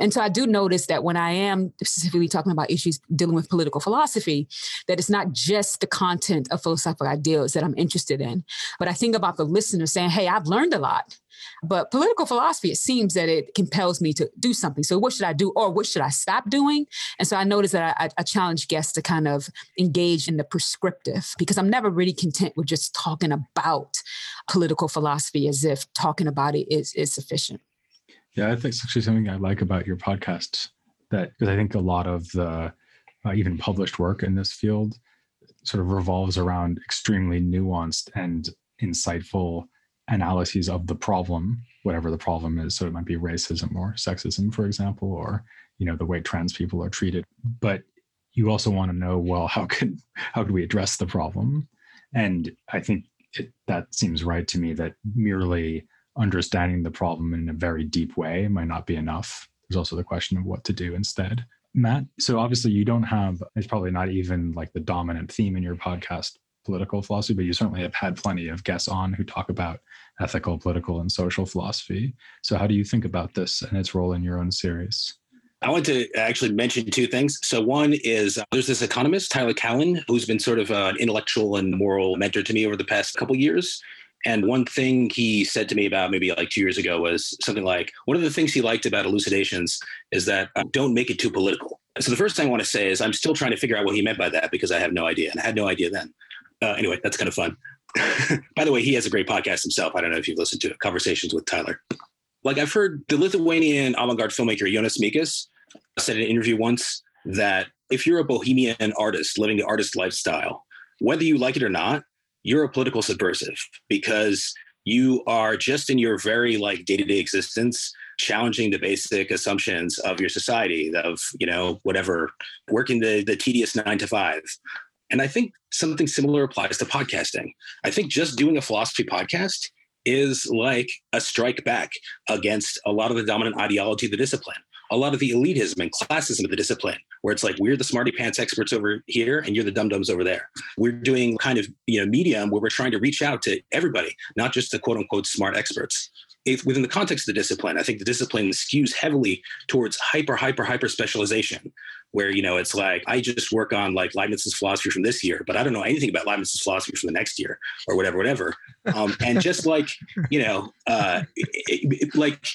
and so i do notice that when i am specifically talking about issues dealing with political philosophy that it's not just the content of philosophical ideals that i'm interested in but i think about the listener saying hey i've learned a lot but political philosophy, it seems that it compels me to do something. So what should I do or what should I stop doing? And so I noticed that I, I challenge guests to kind of engage in the prescriptive because I'm never really content with just talking about political philosophy as if talking about it is, is sufficient. Yeah, I think it's actually something I like about your podcast that because I think a lot of the uh, even published work in this field sort of revolves around extremely nuanced and insightful analyses of the problem, whatever the problem is. So it might be racism or sexism, for example, or you know the way trans people are treated. But you also want to know, well, how could how could we address the problem? And I think it, that seems right to me. That merely understanding the problem in a very deep way might not be enough. There's also the question of what to do instead. Matt, so obviously you don't have, it's probably not even like the dominant theme in your podcast, political philosophy, but you certainly have had plenty of guests on who talk about ethical, political, and social philosophy. So, how do you think about this and its role in your own series? I want to actually mention two things. So, one is uh, there's this economist, Tyler Cowen, who's been sort of an intellectual and moral mentor to me over the past couple years. And one thing he said to me about maybe like two years ago was something like one of the things he liked about elucidations is that uh, don't make it too political. So, the first thing I want to say is I'm still trying to figure out what he meant by that because I have no idea. And I had no idea then. Uh, anyway, that's kind of fun. By the way, he has a great podcast himself. I don't know if you've listened to it, Conversations with Tyler. Like I've heard the Lithuanian avant-garde filmmaker Jonas Mekas said in an interview once that if you're a bohemian artist living the artist lifestyle, whether you like it or not, you're a political subversive because you are just in your very like day-to-day existence challenging the basic assumptions of your society of you know whatever working the the tedious nine to five and I think something similar applies to podcasting. I think just doing a philosophy podcast is like a strike back against a lot of the dominant ideology of the discipline, a lot of the elitism and classism of the discipline, where it's like we're the smarty pants experts over here and you're the dum dums over there. We're doing kind of you know medium where we're trying to reach out to everybody, not just the quote unquote smart experts. If, within the context of the discipline, I think the discipline skews heavily towards hyper, hyper, hyper specialization, where you know it's like I just work on like Leibniz's philosophy from this year, but I don't know anything about Leibniz's philosophy from the next year or whatever, whatever. Um, and just like you know, uh, it, it, like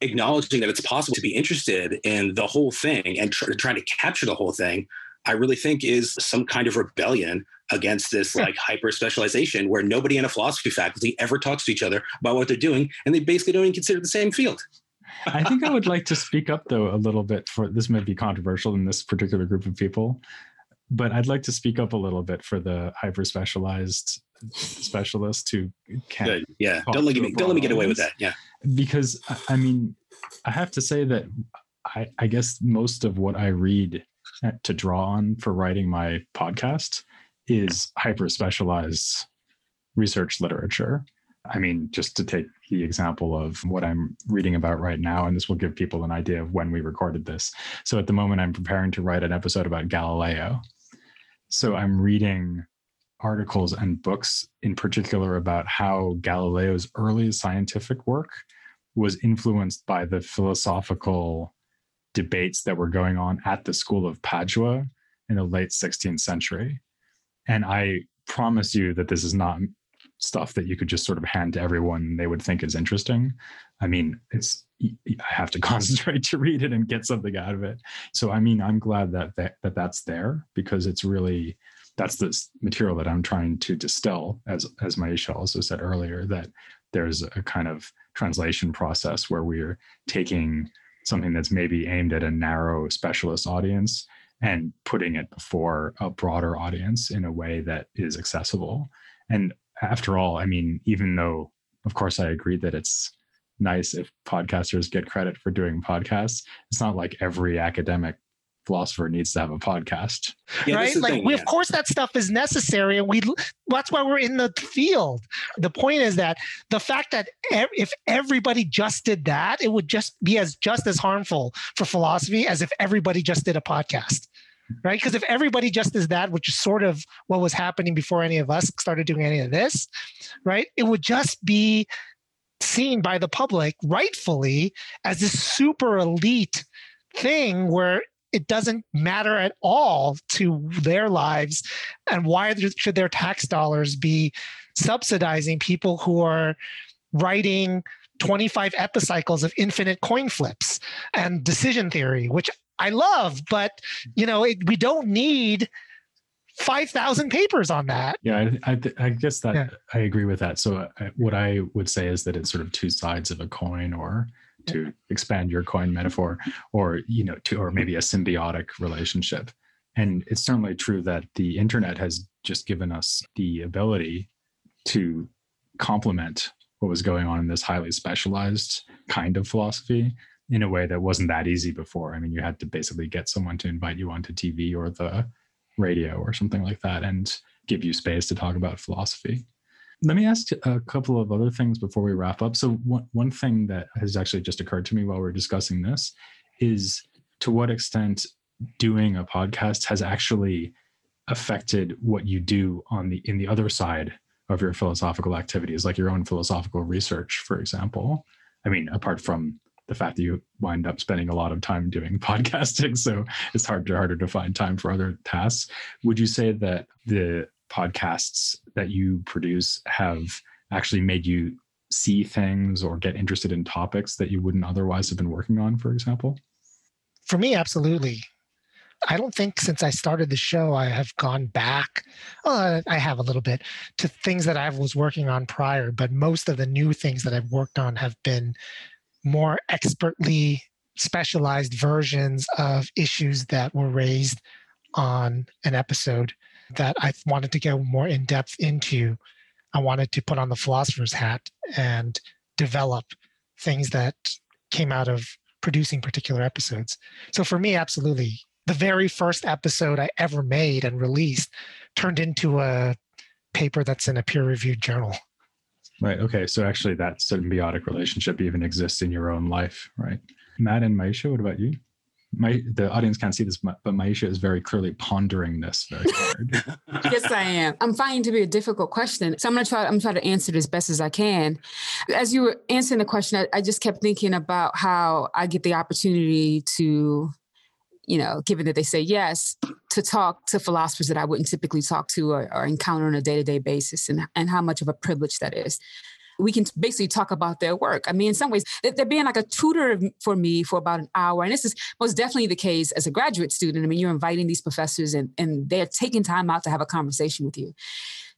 acknowledging that it's possible to be interested in the whole thing and tr- trying to capture the whole thing, I really think is some kind of rebellion against this like hyper specialization where nobody in a philosophy faculty ever talks to each other about what they're doing and they basically don't even consider the same field. I think I would like to speak up though a little bit for this might be controversial in this particular group of people, but I'd like to speak up a little bit for the hyper specialized specialists who can't. Good. Yeah. Don't let me don't let me get away with that. Yeah. Because I mean, I have to say that I, I guess most of what I read eh, to draw on for writing my podcast is hyper specialized research literature. I mean, just to take the example of what I'm reading about right now, and this will give people an idea of when we recorded this. So at the moment, I'm preparing to write an episode about Galileo. So I'm reading articles and books in particular about how Galileo's early scientific work was influenced by the philosophical debates that were going on at the school of Padua in the late 16th century. And I promise you that this is not stuff that you could just sort of hand to everyone they would think is interesting. I mean, it's I have to concentrate to read it and get something out of it. So I mean, I'm glad that that, that that's there because it's really that's the material that I'm trying to distill as as Myisha also said earlier that there's a kind of translation process where we're taking something that's maybe aimed at a narrow specialist audience and putting it before a broader audience in a way that is accessible. And after all, I mean, even though, of course, I agree that it's nice if podcasters get credit for doing podcasts, it's not like every academic philosopher needs to have a podcast. Yeah, right? like thing, we, yeah. of course that stuff is necessary and we that's why we're in the field. The point is that the fact that if everybody just did that it would just be as just as harmful for philosophy as if everybody just did a podcast right because if everybody just does that which is sort of what was happening before any of us started doing any of this right it would just be seen by the public rightfully as this super elite thing where it doesn't matter at all to their lives. And why should their tax dollars be subsidizing people who are writing 25 epicycles of infinite coin flips and decision theory, which I love, but you know, it, we don't need 5,000 papers on that. Yeah, I, I, I guess that yeah. I agree with that. So, I, uh, what I would say is that it's sort of two sides of a coin, or to expand your coin metaphor or you know to or maybe a symbiotic relationship and it's certainly true that the internet has just given us the ability to complement what was going on in this highly specialized kind of philosophy in a way that wasn't that easy before. I mean, you had to basically get someone to invite you onto TV or the radio or something like that and give you space to talk about philosophy. Let me ask a couple of other things before we wrap up. So, one, one thing that has actually just occurred to me while we're discussing this is to what extent doing a podcast has actually affected what you do on the in the other side of your philosophical activities, like your own philosophical research, for example. I mean, apart from the fact that you wind up spending a lot of time doing podcasting, so it's harder harder to find time for other tasks. Would you say that the podcasts that you produce have actually made you see things or get interested in topics that you wouldn't otherwise have been working on, for example? For me, absolutely. I don't think since I started the show, I have gone back. Well, I have a little bit to things that I was working on prior, but most of the new things that I've worked on have been more expertly specialized versions of issues that were raised on an episode that I wanted to go more in depth into. I wanted to put on the philosopher's hat and develop things that came out of producing particular episodes. So for me, absolutely. The very first episode I ever made and released turned into a paper that's in a peer reviewed journal. Right. Okay. So actually, that symbiotic relationship even exists in your own life, right? Matt and Myisha, what about you? my the audience can't see this, but Myisha is very clearly pondering this very hard. yes, I am. I'm finding to be a difficult question, so I'm gonna try. I'm trying to answer it as best as I can. As you were answering the question, I, I just kept thinking about how I get the opportunity to you know, given that they say yes, to talk to philosophers that I wouldn't typically talk to or, or encounter on a day to day basis, and, and how much of a privilege that is. We can basically talk about their work. I mean, in some ways, they're being like a tutor for me for about an hour. And this is most definitely the case as a graduate student. I mean, you're inviting these professors and, and they're taking time out to have a conversation with you.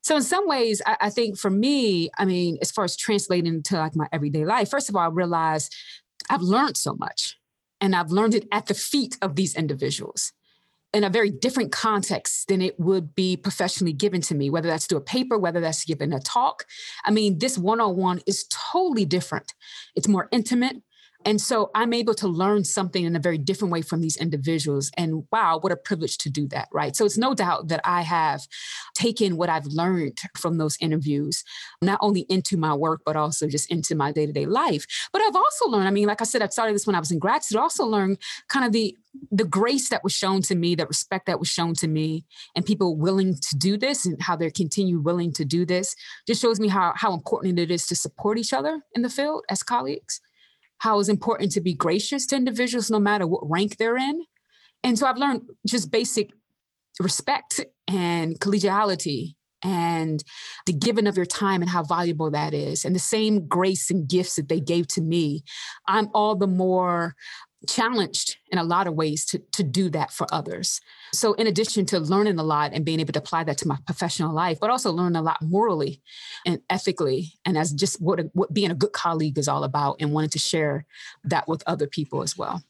So in some ways, I, I, think for me, I mean, as far as translating into like my everyday life, first of all, I realized I've learned so much and I've learned it at the feet of these individuals in a very different context than it would be professionally given to me, whether that's through a paper, whether that's given a talk. I mean, this one on one is totally different. It's more intimate. And so I'm able to learn something in a very different way from these individuals. And wow, what a privilege to do that, right? So it's no doubt that I have taken what I've learned from those interviews, not only into my work, but also just into my day to day life. But I've also learned, I mean, like I said, I started this when I was in grad school, I also learned kind of the the grace that was shown to me, that respect that was shown to me, and people willing to do this and how they're continue willing to do this just shows me how, how important it is to support each other in the field as colleagues how it's important to be gracious to individuals no matter what rank they're in. And so I've learned just basic respect and collegiality and the giving of your time and how valuable that is and the same grace and gifts that they gave to me i'm all the more challenged in a lot of ways to, to do that for others. So, in addition to learning a lot and being able to apply that to my professional life, but also learn a lot morally and ethically, and as just what, a, what being a good colleague is all about, and wanting to share that with other people as well.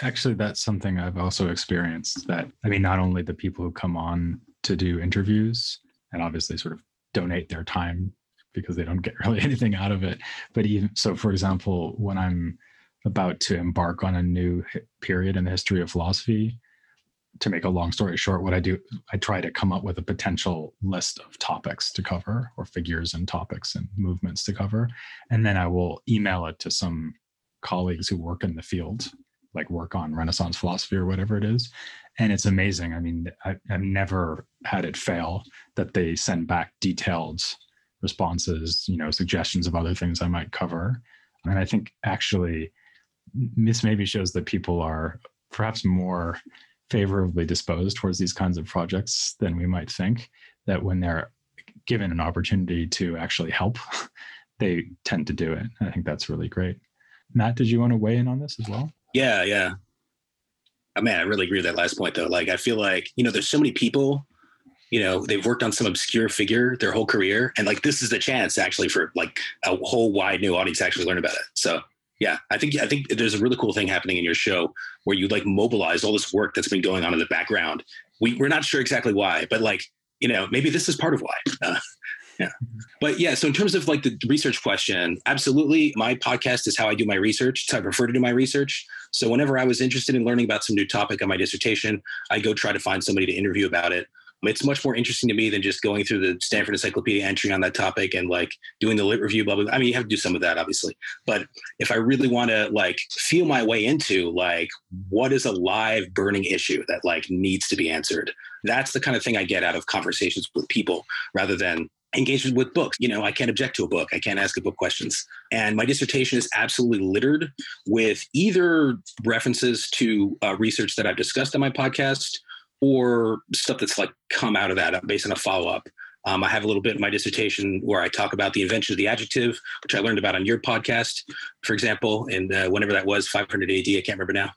Actually, that's something I've also experienced. That I mean, not only the people who come on to do interviews and obviously sort of donate their time because they don't get really anything out of it, but even so, for example, when I'm about to embark on a new period in the history of philosophy. To make a long story short, what I do, I try to come up with a potential list of topics to cover, or figures and topics and movements to cover. And then I will email it to some colleagues who work in the field, like work on Renaissance philosophy or whatever it is. And it's amazing. I mean, I, have never had it fail that they send back detailed responses, you know, suggestions of other things I might cover. And I think actually this maybe shows that people are perhaps more favorably disposed towards these kinds of projects than we might think. That when they're given an opportunity to actually help, they tend to do it. I think that's really great. Matt, did you want to weigh in on this as well? Yeah, yeah. I mean, I really agree with that last point though. Like, I feel like, you know, there's so many people, you know, they've worked on some obscure figure their whole career. And like, this is the chance actually for like a whole wide new audience actually learn about it. So yeah, I think I think there's a really cool thing happening in your show where you like mobilize all this work that's been going on in the background. We we're not sure exactly why, but like you know maybe this is part of why. Uh, yeah, but yeah. So in terms of like the research question, absolutely, my podcast is how I do my research. So I prefer to do my research. So whenever I was interested in learning about some new topic on my dissertation, I go try to find somebody to interview about it it's much more interesting to me than just going through the Stanford Encyclopedia entry on that topic and like doing the lit review, blah, blah, blah. I mean, you have to do some of that, obviously. But if I really want to like feel my way into like what is a live burning issue that like needs to be answered, that's the kind of thing I get out of conversations with people rather than engagement with books. You know, I can't object to a book. I can't ask a book questions. And my dissertation is absolutely littered with either references to uh, research that I've discussed on my podcast or stuff that's like come out of that based on a follow up. Um, I have a little bit in my dissertation where I talk about the invention of the adjective, which I learned about on your podcast, for example, and uh, whenever that was, 500 AD, I can't remember now.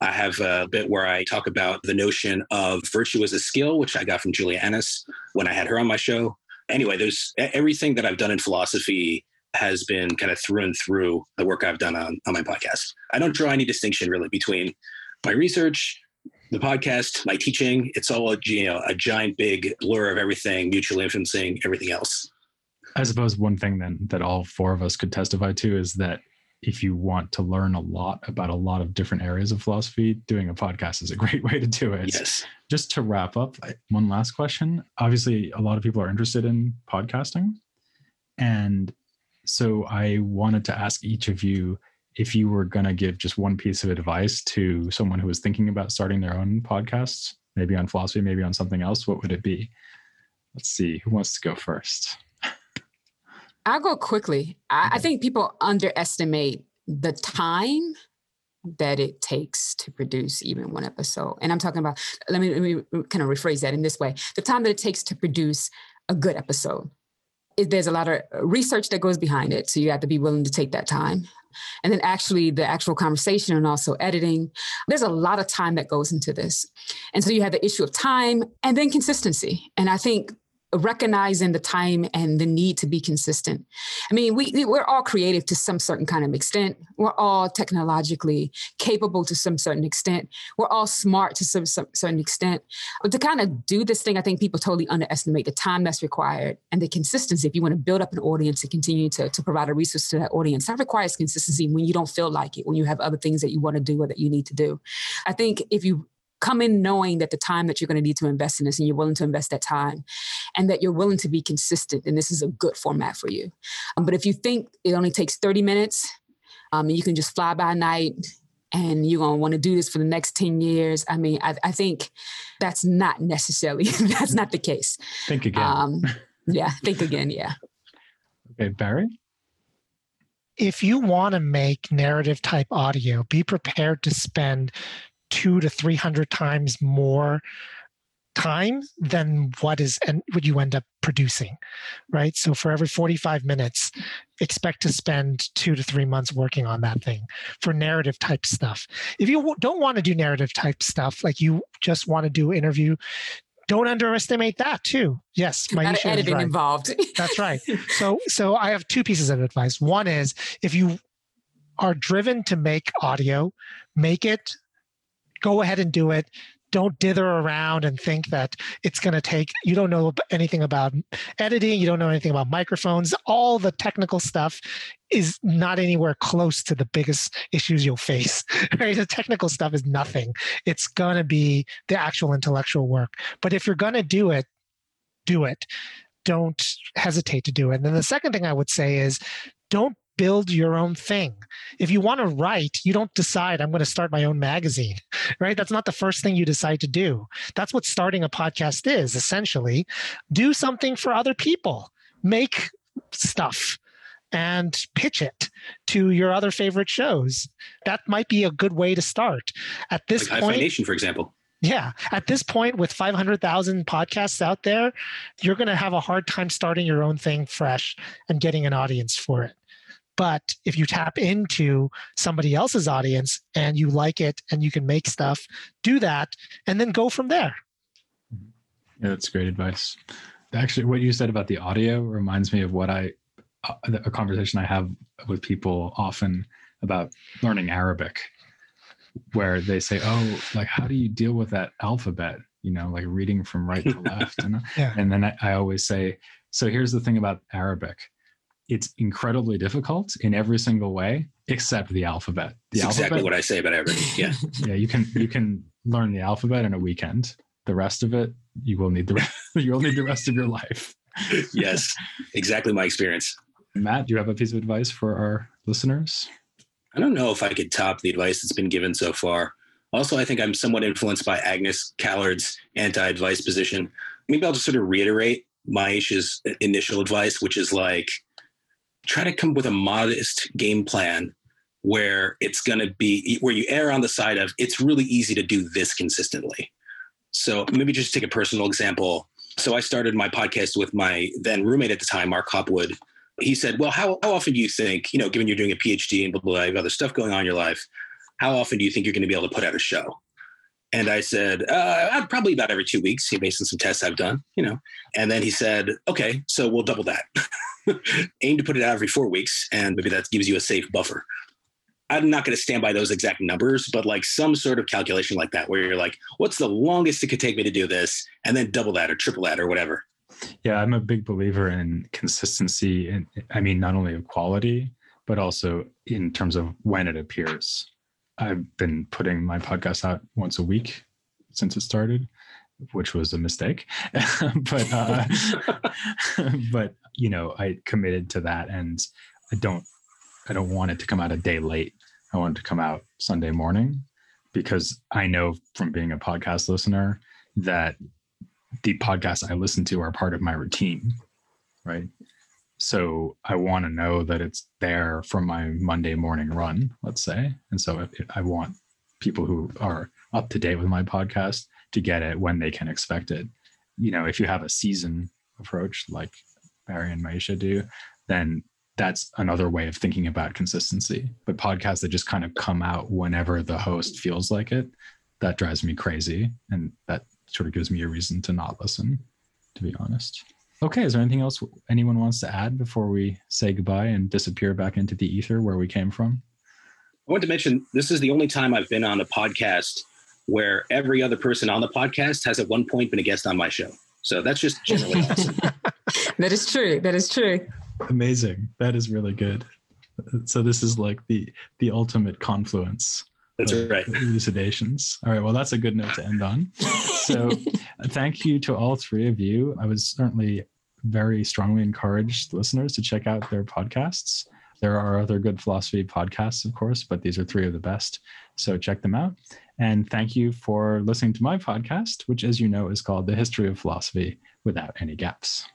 I have a bit where I talk about the notion of virtue as a skill, which I got from Julia Annas when I had her on my show. Anyway, there's everything that I've done in philosophy has been kind of through and through the work I've done on, on my podcast. I don't draw any distinction really between my research the podcast, my teaching, it's all a, you know, a giant big blur of everything, mutually influencing everything else. I suppose one thing then that all four of us could testify to is that if you want to learn a lot about a lot of different areas of philosophy, doing a podcast is a great way to do it. Yes. Just to wrap up, one last question. Obviously, a lot of people are interested in podcasting. And so I wanted to ask each of you if you were going to give just one piece of advice to someone who was thinking about starting their own podcasts, maybe on philosophy, maybe on something else, what would it be? Let's see. Who wants to go first? I'll go quickly. I, I think people underestimate the time that it takes to produce even one episode. And I'm talking about, let me, let me kind of rephrase that in this way the time that it takes to produce a good episode. It, there's a lot of research that goes behind it. So you have to be willing to take that time. And then actually the actual conversation and also editing. There's a lot of time that goes into this. And so you have the issue of time and then consistency. And I think recognizing the time and the need to be consistent. I mean, we we're all creative to some certain kind of extent. We're all technologically capable to some certain extent. We're all smart to some, some certain extent. But to kind of do this thing, I think people totally underestimate the time that's required and the consistency. If you want to build up an audience and continue to, to provide a resource to that audience, that requires consistency when you don't feel like it, when you have other things that you want to do or that you need to do. I think if you come in knowing that the time that you're going to need to invest in this and you're willing to invest that time and that you're willing to be consistent and this is a good format for you. Um, but if you think it only takes 30 minutes um, and you can just fly by night and you're going to want to do this for the next 10 years i mean i, I think that's not necessarily that's not the case. Think again. Um, yeah think again yeah. Okay barry? If you want to make narrative type audio be prepared to spend two to 300 times more time than what is and what you end up producing right? So for every 45 minutes expect to spend two to three months working on that thing for narrative type stuff. If you don't want to do narrative type stuff like you just want to do interview don't underestimate that too. Yes my editing right. involved. That's right. So so i have two pieces of advice. One is if you are driven to make audio make it go ahead and do it. Don't dither around and think that it's going to take you don't know anything about editing you don't know anything about microphones. All the technical stuff is not anywhere close to the biggest issues you'll face right? The technical stuff is nothing. It's going to be the actual intellectual work. But if you're going to do it do it. Don't hesitate to do it. And then the second thing i would say is don't build your own thing. If you want to write, you don't decide, I'm going to start my own magazine, right? That's not the first thing you decide to do. That's what starting a podcast is essentially. Do something for other people, make stuff and pitch it to your other favorite shows. That might be a good way to start. At this like point, Nation, for example. Yeah. At this point, with 500,000 podcasts out there, you're going to have a hard time starting your own thing fresh and getting an audience for it. But if you tap into somebody else's audience and you like it and you can make stuff, do that and then go from there. Yeah, that's great advice. Actually, what you said about the audio reminds me of what I, uh, conversation I have with people often about learning Arabic, where they say, Oh, like, how do you deal with that alphabet? You know, like reading from right to left. And, yeah. and then I, I always say, So here's the thing about Arabic it's incredibly difficult in every single way except the alphabet. The alphabet, exactly what I say about everything. Yeah. yeah, you can you can learn the alphabet in a weekend. The rest of it, you will need the rest, you will need the rest of your life. yes, exactly my experience. Matt, do you have a piece of advice for our listeners? I don't know if I could top the advice that's been given so far. Also, I think I'm somewhat influenced by Agnes Callard's anti-advice position. Maybe I'll just sort of reiterate Myisha's initial advice, which is like try to come with a modest game plan where it's going to be where you err on the side of it's really easy to do this consistently. So maybe just take a personal example. So I started my podcast with my then roommate at the time, Mark Hopwood. He said, "Well, how how often do you think, you know, given you're doing a PhD and blah blah, blah you have other stuff going on in your life, how often do you think you're going to be able to put out a show?" And I said, uh, probably about every two weeks, based on some tests I've done, you know. And then he said, okay, so we'll double that. Aim to put it out every four weeks, and maybe that gives you a safe buffer. I'm not going to stand by those exact numbers, but like some sort of calculation like that, where you're like, what's the longest it could take me to do this? And then double that or triple that or whatever. Yeah, I'm a big believer in consistency. And I mean, not only of quality, but also in terms of when it appears. I've been putting my podcast out once a week since it started, which was a mistake. but uh, but you know, I committed to that, and I don't I don't want it to come out a day late. I want it to come out Sunday morning because I know from being a podcast listener that the podcasts I listen to are part of my routine, right? So I want to know that it's there from my Monday morning run, let's say. And so if, I want people who are up to date with my podcast to get it when they can expect it. You know, if you have a season approach like Barry and Myisha do, then that's another way of thinking about consistency. But podcasts that just kind of come out whenever the host feels like it, that drives me crazy. And that sort of gives me a reason to not listen, to be honest. Okay, is there anything else anyone wants to add before we say goodbye and disappear back into the ether where we came from? I want to mention this is the only time I've been on a podcast where every other person on the podcast has at one point been a guest on my show. So that's just generally awesome. that is true. That is true. Amazing. That is really good. So this is like the the ultimate confluence. That's right. Elucidations. All right. Well, that's a good note to end on. So thank you to all three of you. I was certainly very strongly encouraged listeners to check out their podcasts. There are other good philosophy podcasts, of course, but these are three of the best. So check them out. And thank you for listening to my podcast, which, as you know, is called The History of Philosophy Without Any Gaps.